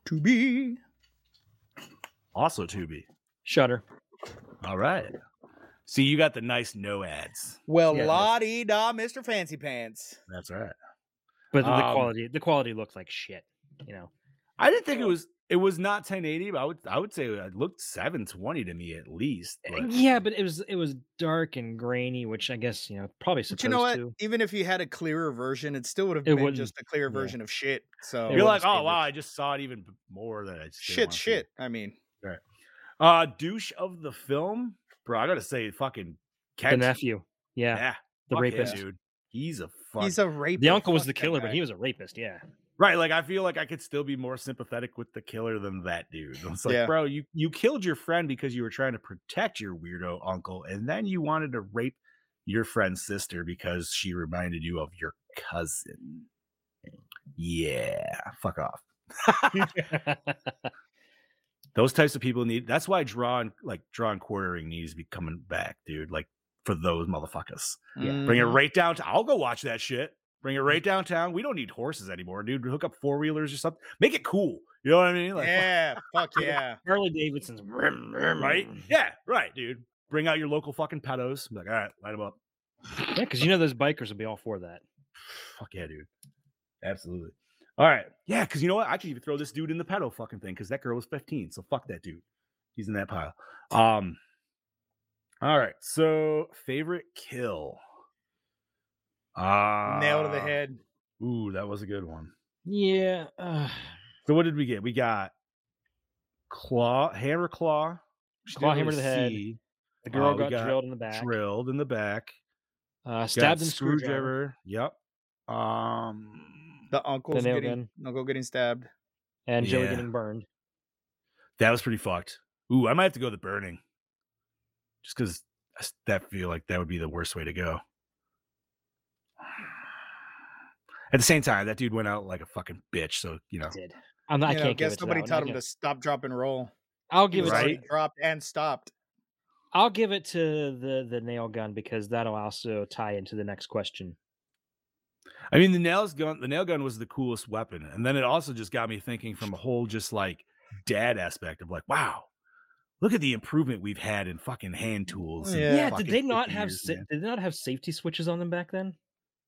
To be. Also, Tubi. Shutter. All right. See, you got the nice no ads. Well, Yeah. la da, Mr. Fancy Pants. That's right. But the Um, quality, the quality looked like shit. You know, I didn't think it was. It was not 1080, but I would. I would say it looked 720 to me at least. Uh, But yeah, but it was it was dark and grainy, which I guess you know probably But you know what? to. Even if you had a clearer version, it still would have It been just a clear yeah. version of shit. So It you're like, oh wow, it. I just saw it even more than I just shit, wanna shit. I mean, Uh, douche of the film, bro. I gotta say, fucking The nephew, yeah, yeah, the fuck yeah, rapist. dude. He's a fuck. he's a rapist. the uncle was the that killer, but he was a rapist. Yeah, Right, like I feel like I could still be more sympathetic with the killer than that dude. It's like, Yeah. bro, you you killed your friend because you were trying to protect your weirdo uncle, and then you wanted to rape your friend's sister because she reminded you of your cousin. Yeah, fuck off. Those types of people need. That's why drawing like drawing quartering needs to be coming back, dude. Like for those motherfuckers. Bring it Mhm. right downtown. I'll go watch that shit. Bring it right downtown. We don't need horses anymore, dude. Hook up four wheelers or something. Make it cool. You know what I mean? Like, Yeah, fuck yeah. Harley Davidson's right? Yeah, right, dude. Bring out your local fucking pedos. Be like, all right, light them up. Yeah, because you know those bikers will be all for that. Fuck yeah, dude. Absolutely. All right. Yeah, because you know what? I could even throw this dude in the pedo fucking thing because that girl was 15. So fuck that dude. He's in that pile. Um. All right. So favorite kill. Uh Nail to the head. Ooh, that was a good one. Yeah, uh, So what did we get? We got claw, hammer claw, which Claw, hammer to the head. see, the girl Uh, got, got drilled in the back, drilled in the back, uh, stabbed in the screwdriver, Yep. Um, The uncle's nail getting gun. uncle getting stabbed. and Joey Yeah. getting burned. that was pretty fucked. Ooh, I might have to go the burning, just because that feel like that would be the worst way to go. At the same time, that dude went out like a fucking bitch. So you know, Did I'm not, I You know, can't give guess it to somebody that taught him to stop, drop, and roll. I'll He give it was to Right. dropped and stopped. I'll give it to the the nail gun because that'll also tie into the next question. I mean, the nails gun, the nail gun was the coolest weapon, and then it also just got me thinking from a whole just like dad aspect of like, wow, look at the improvement we've had in fucking hand tools. Yeah. Yeah, did they not have years, sa- did they not have safety switches on them back then?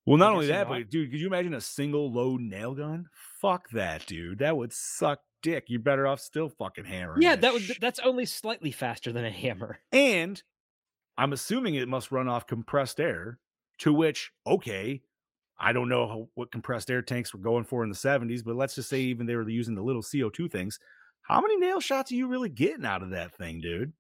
Well, not only that, not. but dude, could you imagine a single load nail gun? Fuck that, dude. That would suck dick. You're better off still fucking hammering. Yeah, that would that's only slightly faster than a hammer. And I'm assuming it must run off compressed air, to which, okay, I don't know how, what compressed air tanks were going for in the 70s, but let's just say even they were using the little CO2 things. How many nail shots are you really getting out of that thing, dude?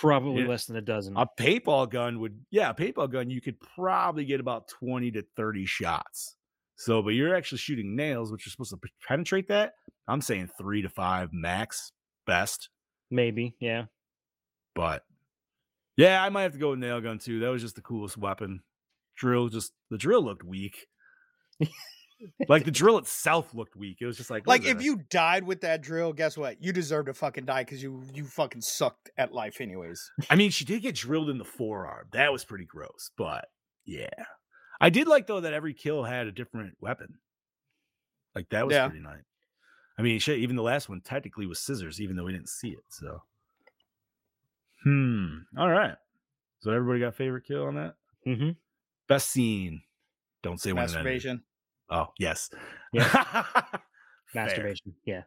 Probably Yeah. less than a dozen. A paintball gun would, yeah, a paintball gun, you could probably get about 20 to 30 shots. So, but you're actually shooting nails, which are supposed to penetrate that. I'm saying three to five max, best. Maybe, yeah. But yeah, I might have to go with nail gun too. That was just the coolest weapon. Drill just the drill looked weak. Like the drill itself looked weak. It was just like Like if that? you died with that drill, guess what? You deserve to fucking die because you you fucking sucked at life anyways. I mean, she did get drilled in the forearm. That was pretty gross. But yeah, I did like though that every kill had a different weapon. Like that was Yeah. pretty nice. I mean, shit, even the last one technically was scissors, even though we didn't see it. So, hmm. All right. So everybody got favorite kill on that. Mm-hmm. Best scene. Don't say one. Masturbation. Oh, yes. Yeah. Fair. Masturbation. Yeah.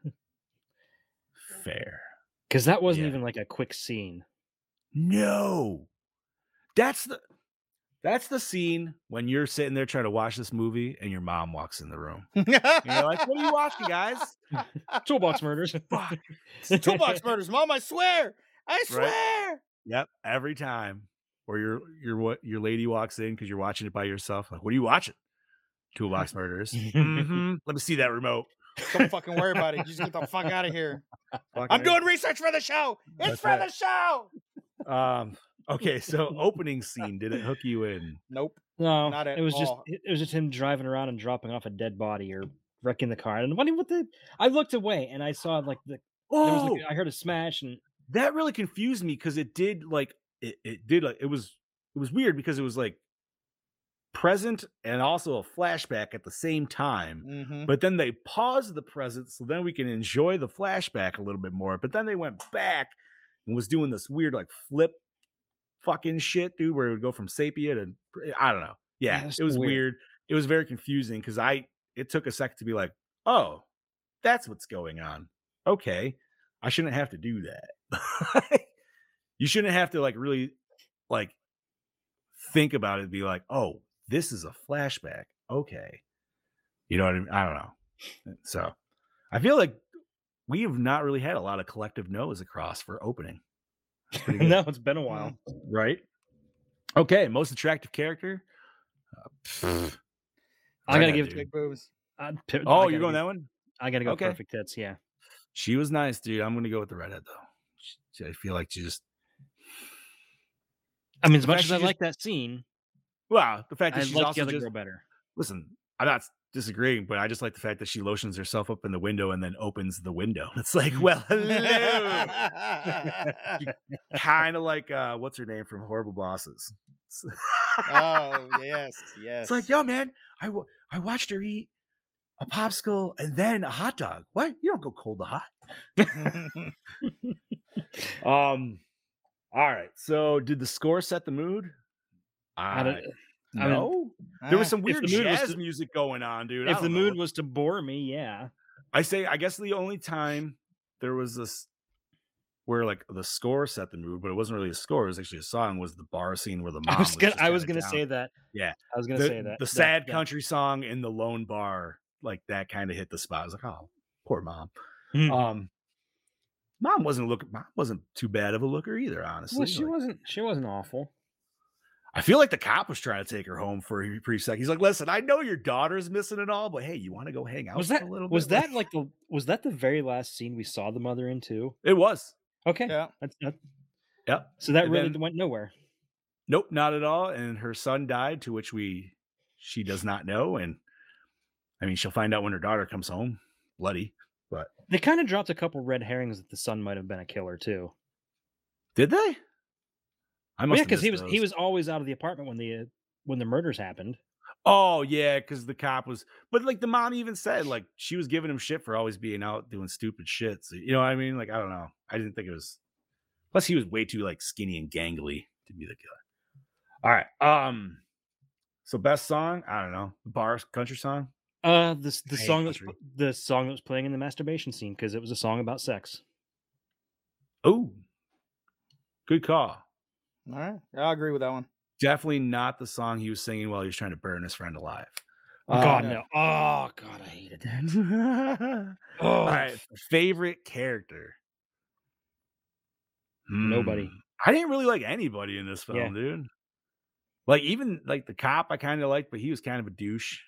Fair. Because that wasn't Yeah. even like a quick scene. No. That's the that's the scene when you're sitting there trying to watch this movie and your mom walks in the room. And you're like, what are you watching, guys? Toolbox murders. Fuck. Toolbox murders, mom. I swear. I swear. Yep. Every time. Or your your what your lady walks in because you're watching it by yourself. Like, what are you watching? Toolbox murders. Mhm. Let me see that remote. Don't fucking worry about it. You Just get the fuck out of here. Fucking I'm A. doing research for the show. It's That's for right. the show. Um. Okay, so opening scene did it hook you in? Nope. No, Not at it was just all. it it was just him driving around and dropping off a dead body or wrecking the car. And what what the I looked away and I saw like the there was Oh, like, I heard a smash and that really confused me because it did like it, it did like it was it was weird because it was like present and also a flashback at the same time. Mm-hmm. But then they paused the present so then we can enjoy the flashback a little bit more. But then they went back and was doing this weird like flip fucking shit, dude, where it would go from sepia to I don't know. Yeah, Yeah, it was weird. weird. It was very confusing because I it took a second to be like, oh, that's what's going on. Okay. I shouldn't have to do that. you shouldn't have to like really like think about it and be like, oh, this is a flashback. Okay. You know what I mean? I don't know. So I feel like we have not really had a lot of collective no's across for opening. That's pretty good, no, it's been a while. right? Okay, most attractive character. Uh, I gotta give dude. Big boobs. I, pi- I Oh, you're going give- that one? I gotta go Okay. perfect tits. Yeah, She was nice, dude. I'm gonna go with the redhead though. She- I feel like she just I mean, as much as I just- like that scene, wow. The fact I that she's like the also other just girl better. listen. I'm not disagreeing, but I just like the fact that she lotions herself up in the window and then opens the window. It's like, well, hello. kind of like uh, what's her name from Horrible Bosses. Oh yes, yes. it's like, yo, man, I I watched her eat a popsicle and then a hot dog. What? You don't go cold to hot. Um. All right. So, did the score set the mood? I I don't- I mean, no. there was Ah, some weird jazz to- music going on, dude. If the know. mood was to bore me, yeah. I say, I guess the only time there was this where like the score set the mood, but it wasn't really a score; it was actually a song. Was the bar scene where the mom I was gonna I was gonna down. say that. Yeah. I was gonna the, say that. the sad that- country song in the lone bar, like that, kind of hit the spot. I was like, oh, poor mom. Mhm. Um, mom wasn't looking. Mom wasn't too bad of a looker either, honestly. Well, she Like, wasn't. She wasn't awful. I feel like the cop was trying to take her home for a brief second. He's like, "Listen, I know your daughter's missing and all, but hey, you want to go hang out Was that a little was bit?" that like the was that the very last scene we saw the mother in too? It was. Okay, Yeah. that's that, Yep. so that And really then- went nowhere. Nope, not at all. And her son died, to which we she does not know. And I mean, she'll find out when her daughter comes home, bloody. But They kind of dropped a couple red herrings that the son might have been a killer too. did they? I must yeah, because he was he was always out of the apartment when the uh, when the murders happened. Oh yeah, because the cop was. But like the mom even said, like she was giving him shit for always being out doing stupid shit. So, you know what I mean? Like I don't know. I didn't think it was. Plus, he was way too like skinny and gangly to be the killer. All right. Um. So best song? I don't know. Bar country song. Uh, this the I song that's the song that was playing in the masturbation scene because it was a song about sex. Oh, good call. All right, I agree with that one. Definitely not the song he was singing while he was trying to burn his friend alive. God Um, no! Oh God, I hated that. Oh, All right, favorite character. Nobody. Hmm, I didn't really like anybody in this film, Yeah. dude. Like even like the cop, I kind of liked, but he was kind of a douche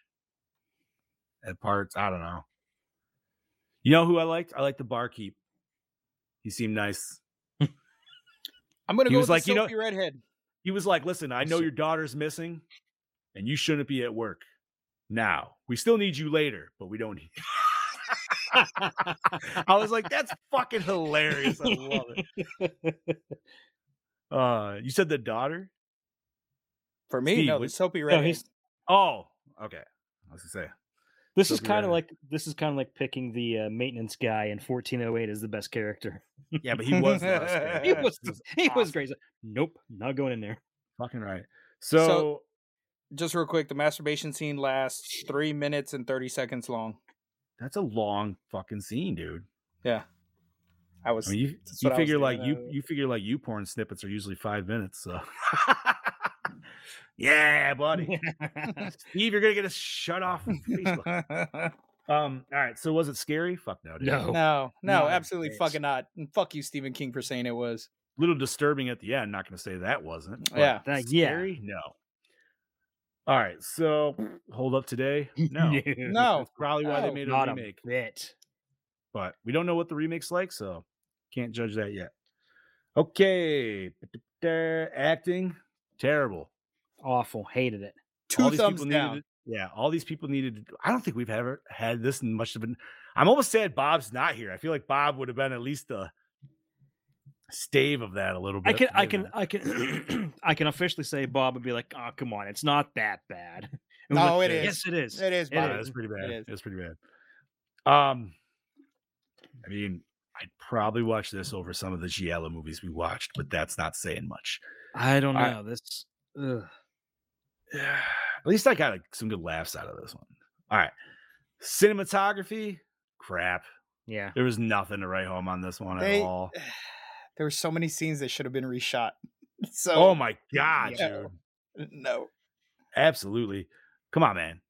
at parts. I don't know. You know who I liked? I liked the barkeep. He seemed nice. I'm gonna He go was with like, you know- soapy redhead. He was like, "Listen, I know your daughter's missing, and you shouldn't be at work now. We still need you later, but we don't need." I was like, "That's fucking hilarious! I love it." Uh, you said the daughter? For me, Steve, no, the soapy redhead. he's Oh, okay. I was gonna say this is kind of like this is kind of like picking the uh, maintenance guy in 1408 as the best character. Yeah, but he was the best. He was He was he was awesome. great. He's like, Nope, not going in there. fucking right. So, Just real quick, the masturbation scene lasts three minutes and thirty seconds long. that's a long fucking scene, dude. Yeah, I was. I mean, you, you was figure like you you figure like you porn snippets are usually five minutes. So, yeah, buddy. Steve, you're gonna get us shut off from Facebook. Um, all right. So was it scary? Fuck no, dude. No. no, no, Not absolutely bit. fucking not. And fuck you, Stephen King, for saying it was. A little disturbing at the end. Not gonna say that wasn't. Yeah. That- yeah. scary. No. All right, so hold up today. No, No. That's probably why they made a Not a remake, bit. but we don't know what the remake's like, so can't judge that yet. Okay, acting terrible. Awful. Hated it. Two all these thumbs people down. Needed, yeah, all these people needed. I don't think we've ever had this much of an. I'm almost sad Bob's not here. I feel like Bob would have been at least a stave of that a little bit. I can, I can. I can, I can officially say Bob would be like, "Oh, come on, it's not that bad." And No, like, it is. Yes, it is. It is, It Bob. Yeah, is. it's pretty bad. It is. It's pretty bad. Um, I mean, I'd probably watch this over some of the Giallo movies we watched, but that's not saying much. I don't I- know this. Ugh. At least I got like, some good laughs out of this one. All right, cinematography, crap. Yeah. There was nothing to write home on this one They- at all. There were so many scenes that should have been reshot. So Oh my god, Yeah. dude! no. Absolutely. Come on, man.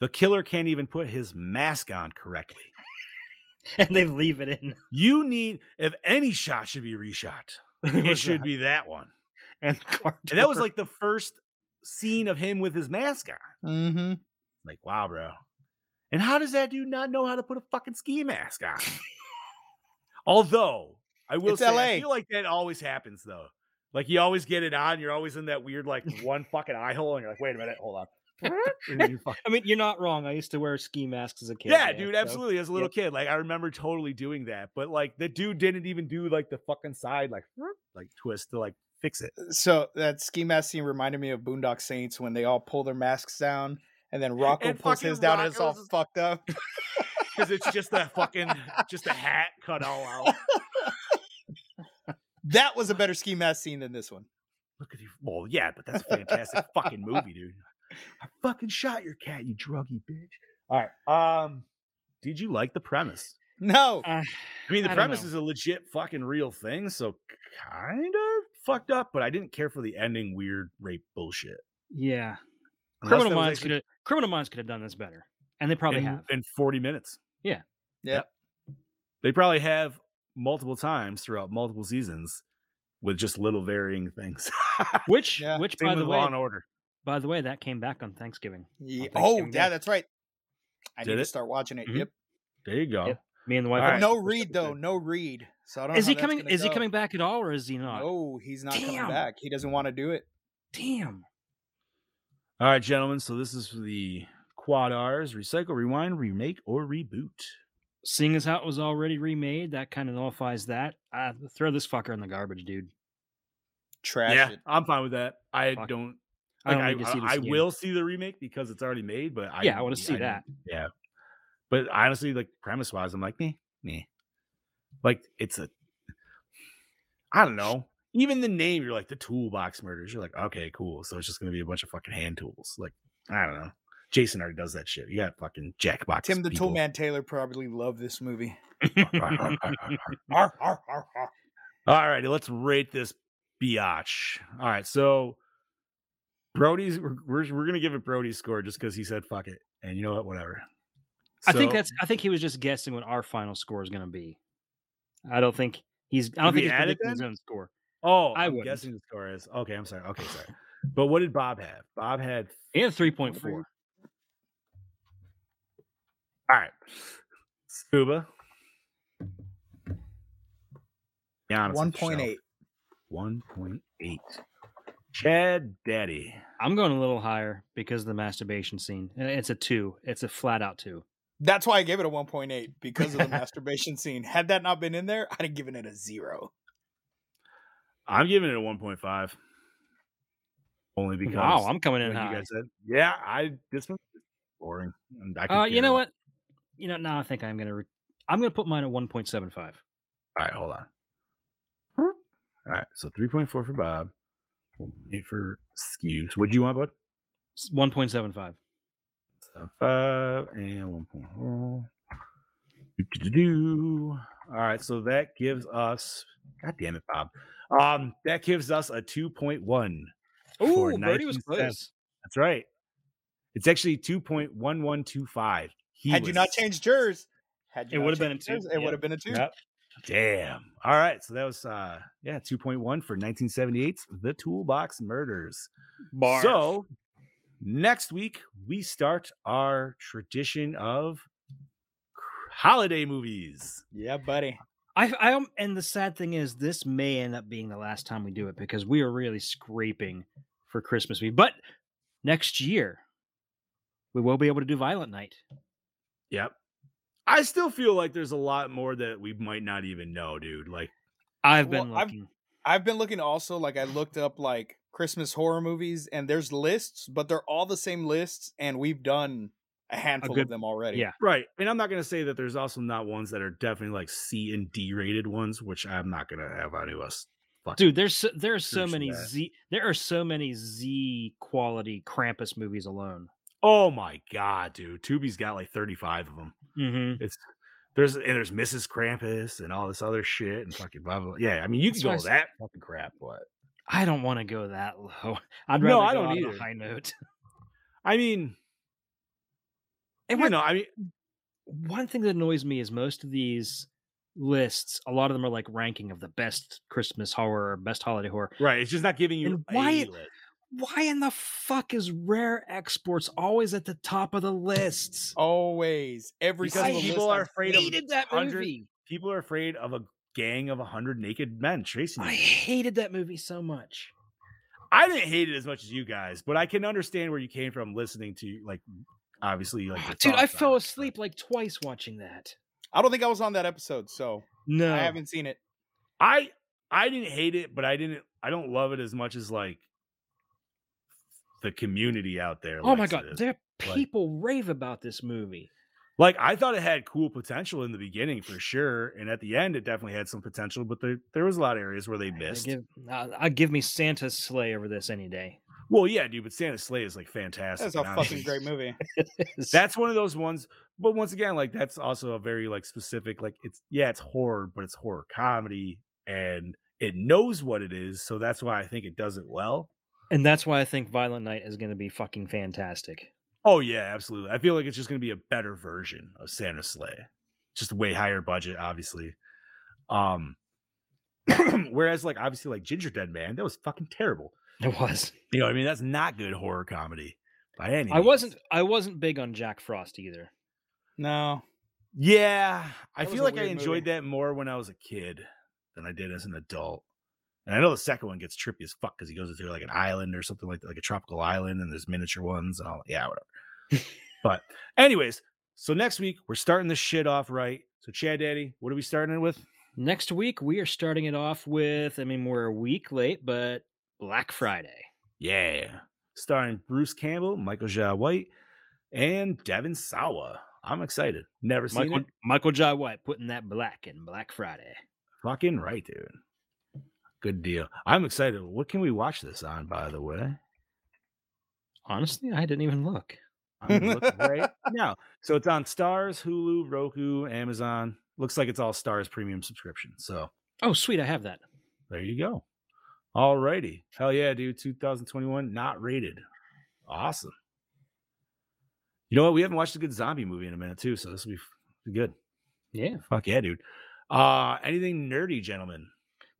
The killer can't even put his mask on correctly. And they leave it in. You need, if any shot should be reshot, it should be that one. And, And that was like the first scene of him with his mask on. Mm-hmm. Like, wow, bro. And how does that dude not know how to put a fucking ski mask on? Although, I will It's say, I feel like that always happens though. Like you always get it on, you're always in that weird like one fucking eye hole, and you're like, wait a minute, hold on. And then you fuck- I mean, you're not wrong. I used to wear ski masks as a kid. yeah, man, dude, so- absolutely. As a little kid, like I remember totally doing that, but like the dude didn't even do like the fucking side like like twist to like fix it. So that ski mask scene reminded me of Boondock Saints when they all pull their masks down and then Rocco And pulls his down and it's all Rocco's fucked up. Because it's just a fucking just a hat cut all out. that was a better ski mask scene than this one. Look at you. Well, yeah, but that's a fantastic fucking movie, dude. I fucking shot your cat, you druggy bitch. All right. Um, did you like the premise? No. Uh, I mean, the I premise is a legit fucking real thing, so kind of fucked up. But I didn't care for the ending weird rape bullshit. yeah. Unless Criminal Minds actually could have Criminal Minds could have done this better, and they probably in, have. in forty minutes. Yeah. Yep. They probably have multiple times throughout multiple seasons with just little varying things. Which, Yeah. which Same by the way, Law and Order. by the way, that came back on Thanksgiving. Yeah. on Oh, Thanksgiving yeah, that's right. I Did need to start watching it. Mhm. Yep. There you go. Yep. Me and the wife. Right. No read though. No read. So I don't Is he coming? gonna Is he coming back at all, or is he not? No, he's not coming back. He doesn't want to do it. Damn. All right, gentlemen. So this is for the quad R's: recycle, rewind, remake, or reboot. Seeing as how it was already remade, that kind of nullifies that. Uh, throw this fucker in the garbage, dude. Trash yeah, it. I'm fine with that. I Fuck. don't. I don't I, need to see this I will see the remake because it's already made, but I Yeah, I wanna see don't- that. Yeah, but honestly, like premise wise, I'm like, me, me. Like it's a. I don't know. Even the name, you're like the toolbox murders. You're like, okay, cool. So it's just gonna be a bunch of fucking hand tools. Like I don't know. Jason already does that shit. You got fucking Jackbox. Tim the people. Toolman Taylor probably loved this movie. All righty, let's rate this biatch. All right, so Brody's we're we're, we're gonna give it Brody's score just because he said fuck it, and you know what, whatever. I think that's. I think he was just guessing what our final score is going to be. I don't think he's. I don't we think he's add it his own score. Oh, I I'm guessing the score is okay. I'm sorry. Okay, sorry. But what did Bob have? Bob had He had three point four. all right. Scuba. Be honest One with yourself. point eight. One point eight. Chad Daddy. I'm going a little higher because of the masturbation scene. It's a two. It's a flat out two. That's why I gave it a 1.8 because of the masturbation scene. Had that not been in there, I'd have given it a zero. I'm giving it a 1.5. Only because Wow, I'm coming in like you guys said. Yeah, I this one's boring. and I Uh, you know less. what? You know, now I think I'm gonna. Re- I'm gonna put mine at one point seven five. All right, hold on. All right, so 3.4 for Bob. 8 for Skews. What do you want, bud? One point seven five. And 1.4. Do-do-do-do. All right, so that gives us. God damn it, Bob. Um, that gives us a 2.1. Oh, Ooh, Birdie was close. That's right. It's actually 2.1125. He had you not changed yours, had you It would've been a two. yours, It would have been a two. Yep. Damn. All right. So that was uh yeah, 2.1 for 1978's The Toolbox Murders. So next week we start our tradition of holiday movies. Yeah, buddy. I, I am, and the sad thing is, this may end up being the last time we do it because we are really scraping for Christmas Eve. But next year, we will be able to do Violent Night. Yep. I still feel like there's a lot more that we might not even know, dude. Like, I've Well, been I've- looking. I've been looking also like I looked up like Christmas horror movies and there's lists, but they're all the same lists and we've done a handful good- of them already. yeah. right. And I'm not going to say that there's also not ones that are definitely like C and D rated ones, which I'm not going to have any of us. Dude, there's so, there are so many that. Z there are so many Z quality Krampus movies alone. Oh my God, dude. Tubi's got like 35 of them. Mm-hmm. It's there's and there's Mrs. Krampus and all this other shit and fucking blah blah. blah. Yeah, I mean you That's can why go I with s- that fucking crap, but I don't want to go that low. I'd No, rather I go don't either. a high note. I mean, And you what- know, I mean, one thing that annoys me is most of these lists, a lot of them are like ranking of the best Christmas horror or best holiday horror. right? It's just not giving you And why- list. Why in the fuck is Rare Exports always at the top of the lists? Always. Every Because people are afraid of that movie. People are afraid of a gang of a hundred naked men chasing you. I hated that movie so much. I didn't hate it as much as you guys, but I can understand where you came from listening to like obviously like your Dude, I fell it, but- asleep like twice watching that. I don't think I was on that episode, so No. I haven't seen it. I I didn't hate it, but I didn't I don't love it as much as like the community out there. Oh my god, it. there Like- people rave about this movie. Like I thought it had cool potential in the beginning for sure, and at the end it definitely had some potential, but there there was a lot of areas where they I missed. give, uh, I give me Santa's Slay over this any day. Well, yeah, dude, but Santa Slay is like fantastic. That's a and fucking great movie. That's one of those ones, but once again, like that's also a very like specific, like it's yeah, it's horror, but it's horror comedy, and it knows what it is, so that's why I think it does it well. and that's why I think Violent Night is going to be fucking fantastic. Oh yeah, absolutely. I feel like it's just gonna be a better version of Santa Slay. Just way higher budget, obviously. Um whereas like obviously like Gingerdead Man, that was fucking terrible. It was. You know what I mean? That's not good horror comedy by any I means. wasn't. I wasn't big on Jack Frost either. No. Yeah. I That was feel like I enjoyed movie. that more when I was a kid than I did as an adult. And I know the second one gets trippy as fuck because he goes into like an island or something like that, like a tropical island, and there's miniature ones and all. Yeah, whatever. but, anyways, so next week we're starting this shit off right. So, Chad Daddy, what are we starting it with? Next week we are starting it off with. I mean, we're a week late, but Black Friday. Yeah, starring Bruce Campbell, Michael Jai White, and Devon Sawa. I'm excited. Never seen Michael it. Michael Jai White putting that black in Black Friday. Fucking right, dude. Good deal. I'm excited. What can we watch this on, by the way? Honestly, I didn't even look. I'm looking right now. So it's on Starz, Hulu, Roku, Amazon. Looks like it's all Starz premium subscription. So Oh, sweet, I have that. there you go. All righty. Hell yeah, dude. 2021, not rated. Awesome. You know what? We haven't watched a good zombie movie in a minute, too. So this will be good. Yeah. Fuck yeah, dude. Uh anything nerdy, gentlemen?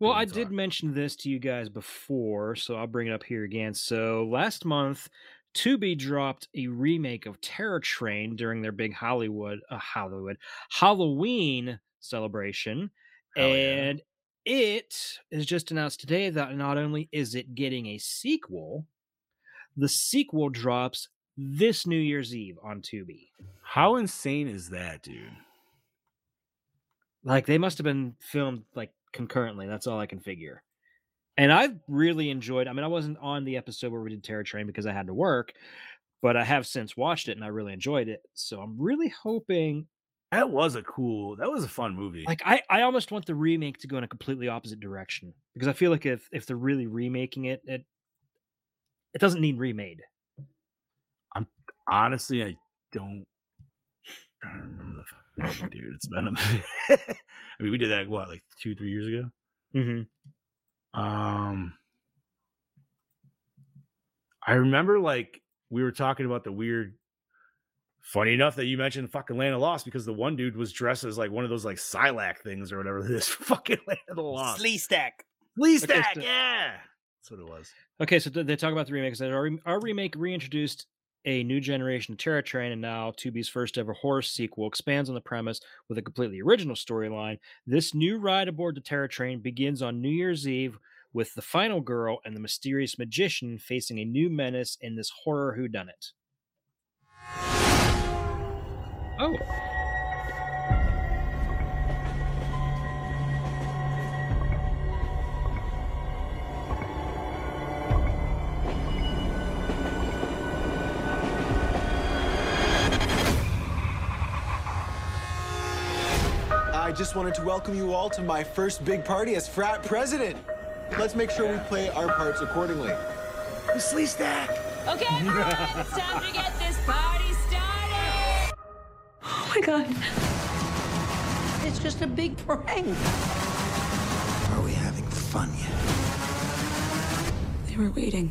Well, I did mention this to you guys before, so I'll bring it up here again. So last month, Tubi dropped a remake of Terror Train during their big Hollywood, uh, Hollywood Halloween celebration, Hell yeah. and it is just announced today that not only is it getting a sequel, the sequel drops this New Year's Eve on Tubi. How insane is that, dude? Like they must have been filmed like concurrently. That's all I can figure. And I really enjoyed. I mean, I wasn't on the episode where we did Terror Train because I had to work, but I have since watched it and I really enjoyed it. So I'm really hoping. That was a cool, that was a fun movie. Like I, I almost want the remake to go in a completely opposite direction because I feel like if if they're really remaking it, it it doesn't need remade. I'm honestly, I don't. I don't remember the dude. It's been. A, I mean, we did that what, like two, three years ago. Mm-hmm. Um, I remember like we were talking about the weird. Funny enough that you mentioned fucking Land of Lost because the one dude was dressed as like one of those like Silac things or whatever this fucking Land of the Lost. Sleestak. Okay, Stack, so- yeah, that's what it was. Okay, so they talk about the remake. That our, our remake reintroduced a new generation of Terror Train, and now Tubi's first ever horror sequel expands on the premise with a completely original storyline. This new ride aboard the Terror Train begins on New Year's Eve with the final girl and the mysterious magician facing a new menace in this horror whodunit. Oh, just wanted to welcome you all to my first big party as frat president. Let's make sure we play our parts accordingly. Sleestak. Okay, everyone, it's time to get this party started. Oh my god. It's just a big prank. Are we having fun yet? They were waiting.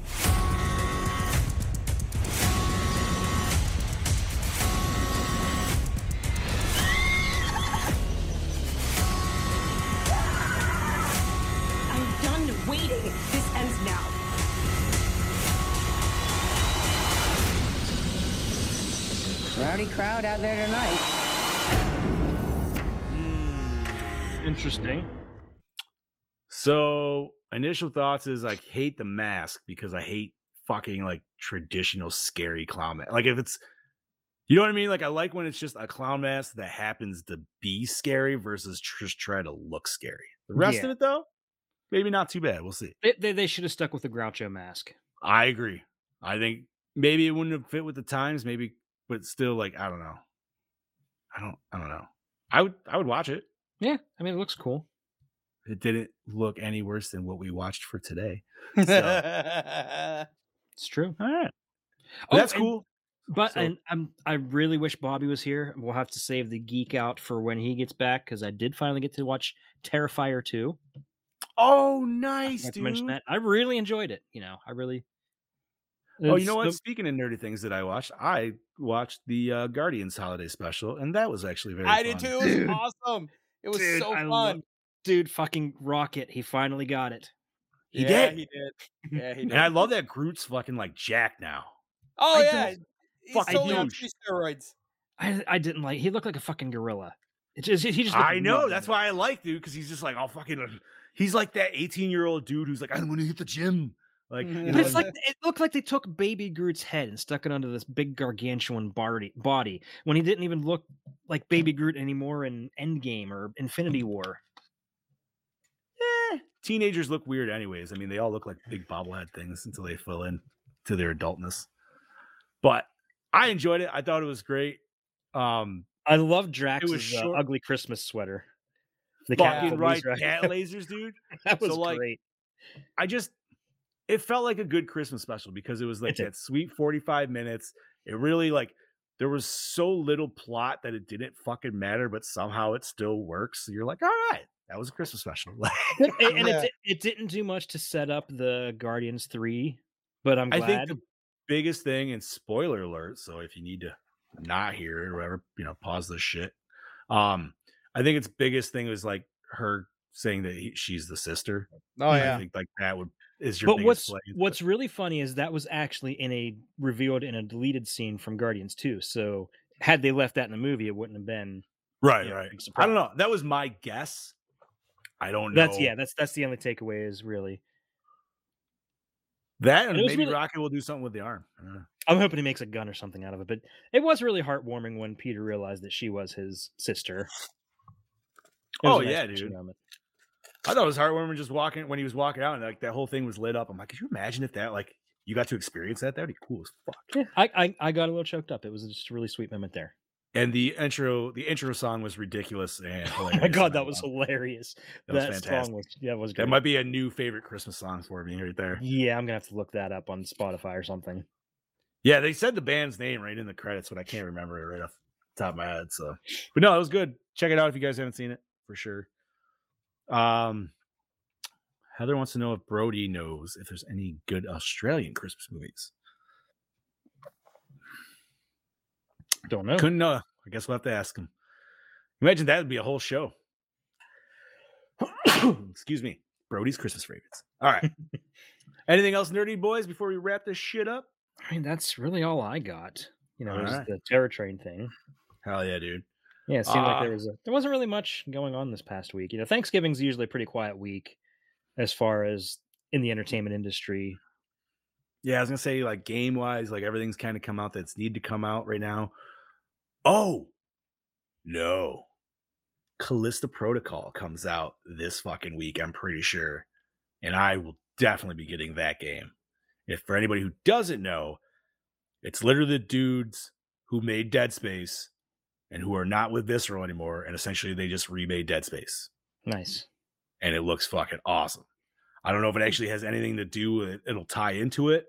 Waiting. This ends now. Rowdy crowd out there tonight. Hmm, interesting. So initial thoughts is like hate the mask because I hate fucking like traditional scary clown mask. Like if it's you know what I mean? Like I like when it's just a clown mask that happens to be scary versus just try to look scary. The rest Yeah. of it though, maybe not too bad. We'll see. They, they, they should have stuck with the Groucho mask. I agree. I think maybe it wouldn't have fit with the times, maybe, but still, like I don't know. I don't. I don't know. I would. I would watch it. Yeah, I mean, it looks cool. It didn't look any worse than what we watched for today. It's true. All right. Oh, That's and- cool. But So- and I'm I really wish Bobby was here. We'll have to save the geek out for when he gets back because I did finally get to watch Terrifier 2. Oh, nice, dude. mention that. I really enjoyed it. You know, I really. Oh, you know what? the- Speaking of nerdy things that I watched, I watched the uh, Guardians holiday special, and that was actually very. I did too. It was awesome. It was Dude, so I fun. love- dude, fucking Rocket. He finally got it. He yeah, did. He did. Yeah, he did. And I love that Groot's fucking like Jack now. Oh I yeah, don't- he's fucking totally on three steroids. I I didn't like. He looked like a fucking gorilla. It just he just. I know. rough. That's why I like dude because he's just like, oh fucking. He's like that eighteen-year-old dude who's like, I'm going to hit the gym. Like, you But it's like it looked like they took Baby Groot's head and stuck it under this big gargantuan body, body when he didn't even look like Baby Groot anymore in Endgame or Infinity War. eh, teenagers look weird anyways. I mean, they all look like big bobblehead things until they fill in to their adultness. But I enjoyed it. I thought it was great. Um, I love Drax's uh, ugly Christmas sweater. The fucking right, police cat lasers, dude. that was So, like, great. I just it felt like a good Christmas special because it was like did. that sweet 45 minutes. It really like there was so little plot that it didn't fucking matter, but somehow it still works. So you're like, all right, that was a Christmas special. And Yeah. it, it didn't do much to set up the Guardians three, but I'm I glad. think the biggest thing, and spoiler alert, so if you need to not hear it or whatever, you know, pause this shit. Um, I think its biggest thing was like her saying that he, she's the sister. Oh I yeah. think like that would is your but what's play. what's really funny is that was actually in a revealed in a deleted scene from Guardians 2. So had they left that in the movie, it wouldn't have been. right, yeah, right. I don't know. That was my guess. I don't know. That's yeah. That's that's the only takeaway is really. That And and maybe really- Rocket will do something with the arm. I know. I'm hoping he makes a gun or something out of it. But it was really heartwarming when Peter realized that she was his sister. Was Oh, nice yeah, dude. moment. I thought it was heartwarming just walking when he was walking out and like that whole thing was lit up. I'm like, could you imagine if that like you got to experience that? That'd be cool as fuck. Yeah, I, I I got a little choked up. It was just a really sweet moment there. And the intro, the intro song was ridiculous and Oh my god, that was hilarious. That was That, fantastic. song was yeah, it was great. That might be a new favorite Christmas song for me right there. Yeah, I'm gonna have to look that up on Spotify or something. Yeah, they said the band's name right in the credits, but I can't remember it right off the top of my head. So, but no, it was good. Check it out if you guys haven't seen it for sure. Um, Heather wants to know if Brody knows if there's any good Australian Christmas movies. Don't know. Couldn't know. I guess we'll have to ask him. Imagine that would be a whole show. Excuse me. Brody's Christmas favorites. All right. Anything else, nerdy boys, before we wrap this shit up? I mean, that's really all I got. You know, Alright. the Terror Train thing. Hell yeah, dude. Yeah, it seemed like Uh, there was a, there wasn't really much going on this past week. You know, Thanksgiving's usually a pretty quiet week as far as in the entertainment industry. Yeah, I was gonna say like game wise, like everything's kind of come out that's need to come out right now. Oh no, Callisto Protocol comes out this fucking week. I'm pretty sure, and I will definitely be getting that game. If for anybody who doesn't know, it's literally the dudes who made Dead Space and who are not with Visceral anymore, and essentially they just remade Dead Space, Nice. and it looks fucking awesome. I don't know if it actually has anything to do with it. It'll tie into it,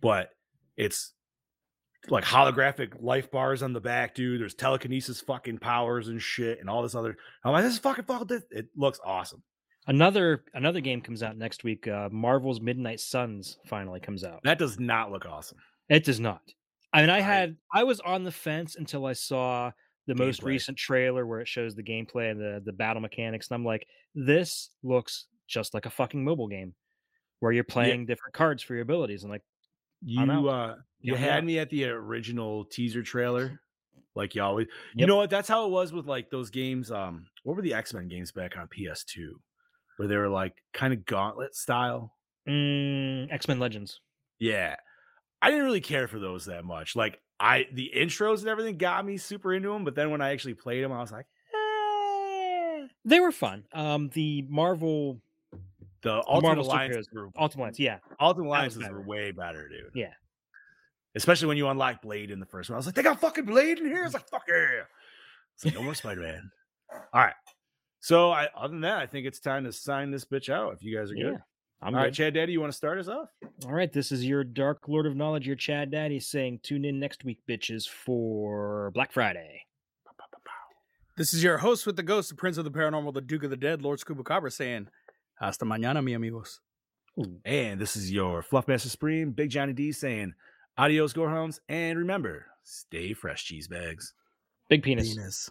but it's like holographic life bars on the back, dude. There's telekinesis fucking powers and shit and all this other. I'm like, this is fucking fucking. This. It looks awesome. Another another game comes out next week. Uh, Marvel's Midnight Suns finally comes out. That does not look awesome. It does not. I mean, I had I was on the fence until I saw the most Gameplay. recent trailer where it shows the gameplay and the the battle mechanics, and I'm like, this looks just like a fucking mobile game where you're playing different cards for your abilities. And like, You uh, you me had me at the original teaser trailer, like you always. You know what? That's how it was with like those games. Um, what were the X Men games back on PS2, where they were like kind of gauntlet style. mm, X Men Legends. Yeah. I didn't really care for those that much. Like I the intros and everything got me super into them, but then when I actually played them, I was like, eh. They were fun. Um, the Marvel the Ultimate Marvel Alliance superheroes. Ultimate Alliance, yeah. Ultimate Alliances were way better, dude. Yeah. Especially when you unlock Blade in the first one. I was like, they got fucking Blade in here. I was like, fuck yeah. It's like, no more Spider-Man. All right. So I other than that, I think it's time to sign this bitch out if you guys are Yeah. Good. I'm All right, good. Chad Daddy, you want to start us off? All right, this is your Dark Lord of Knowledge, your Chad Daddy, saying tune in next week, bitches, for Black Friday. This is your host with the ghost, the prince of the paranormal, the duke of the dead, Lord Scuba Cabra, saying, Hasta mañana, mi amigos. And this is your Fluffmaster Supreme, Big Johnny D saying adios, Gorehounds. And remember, stay fresh, cheese bags. Big penis. Penis.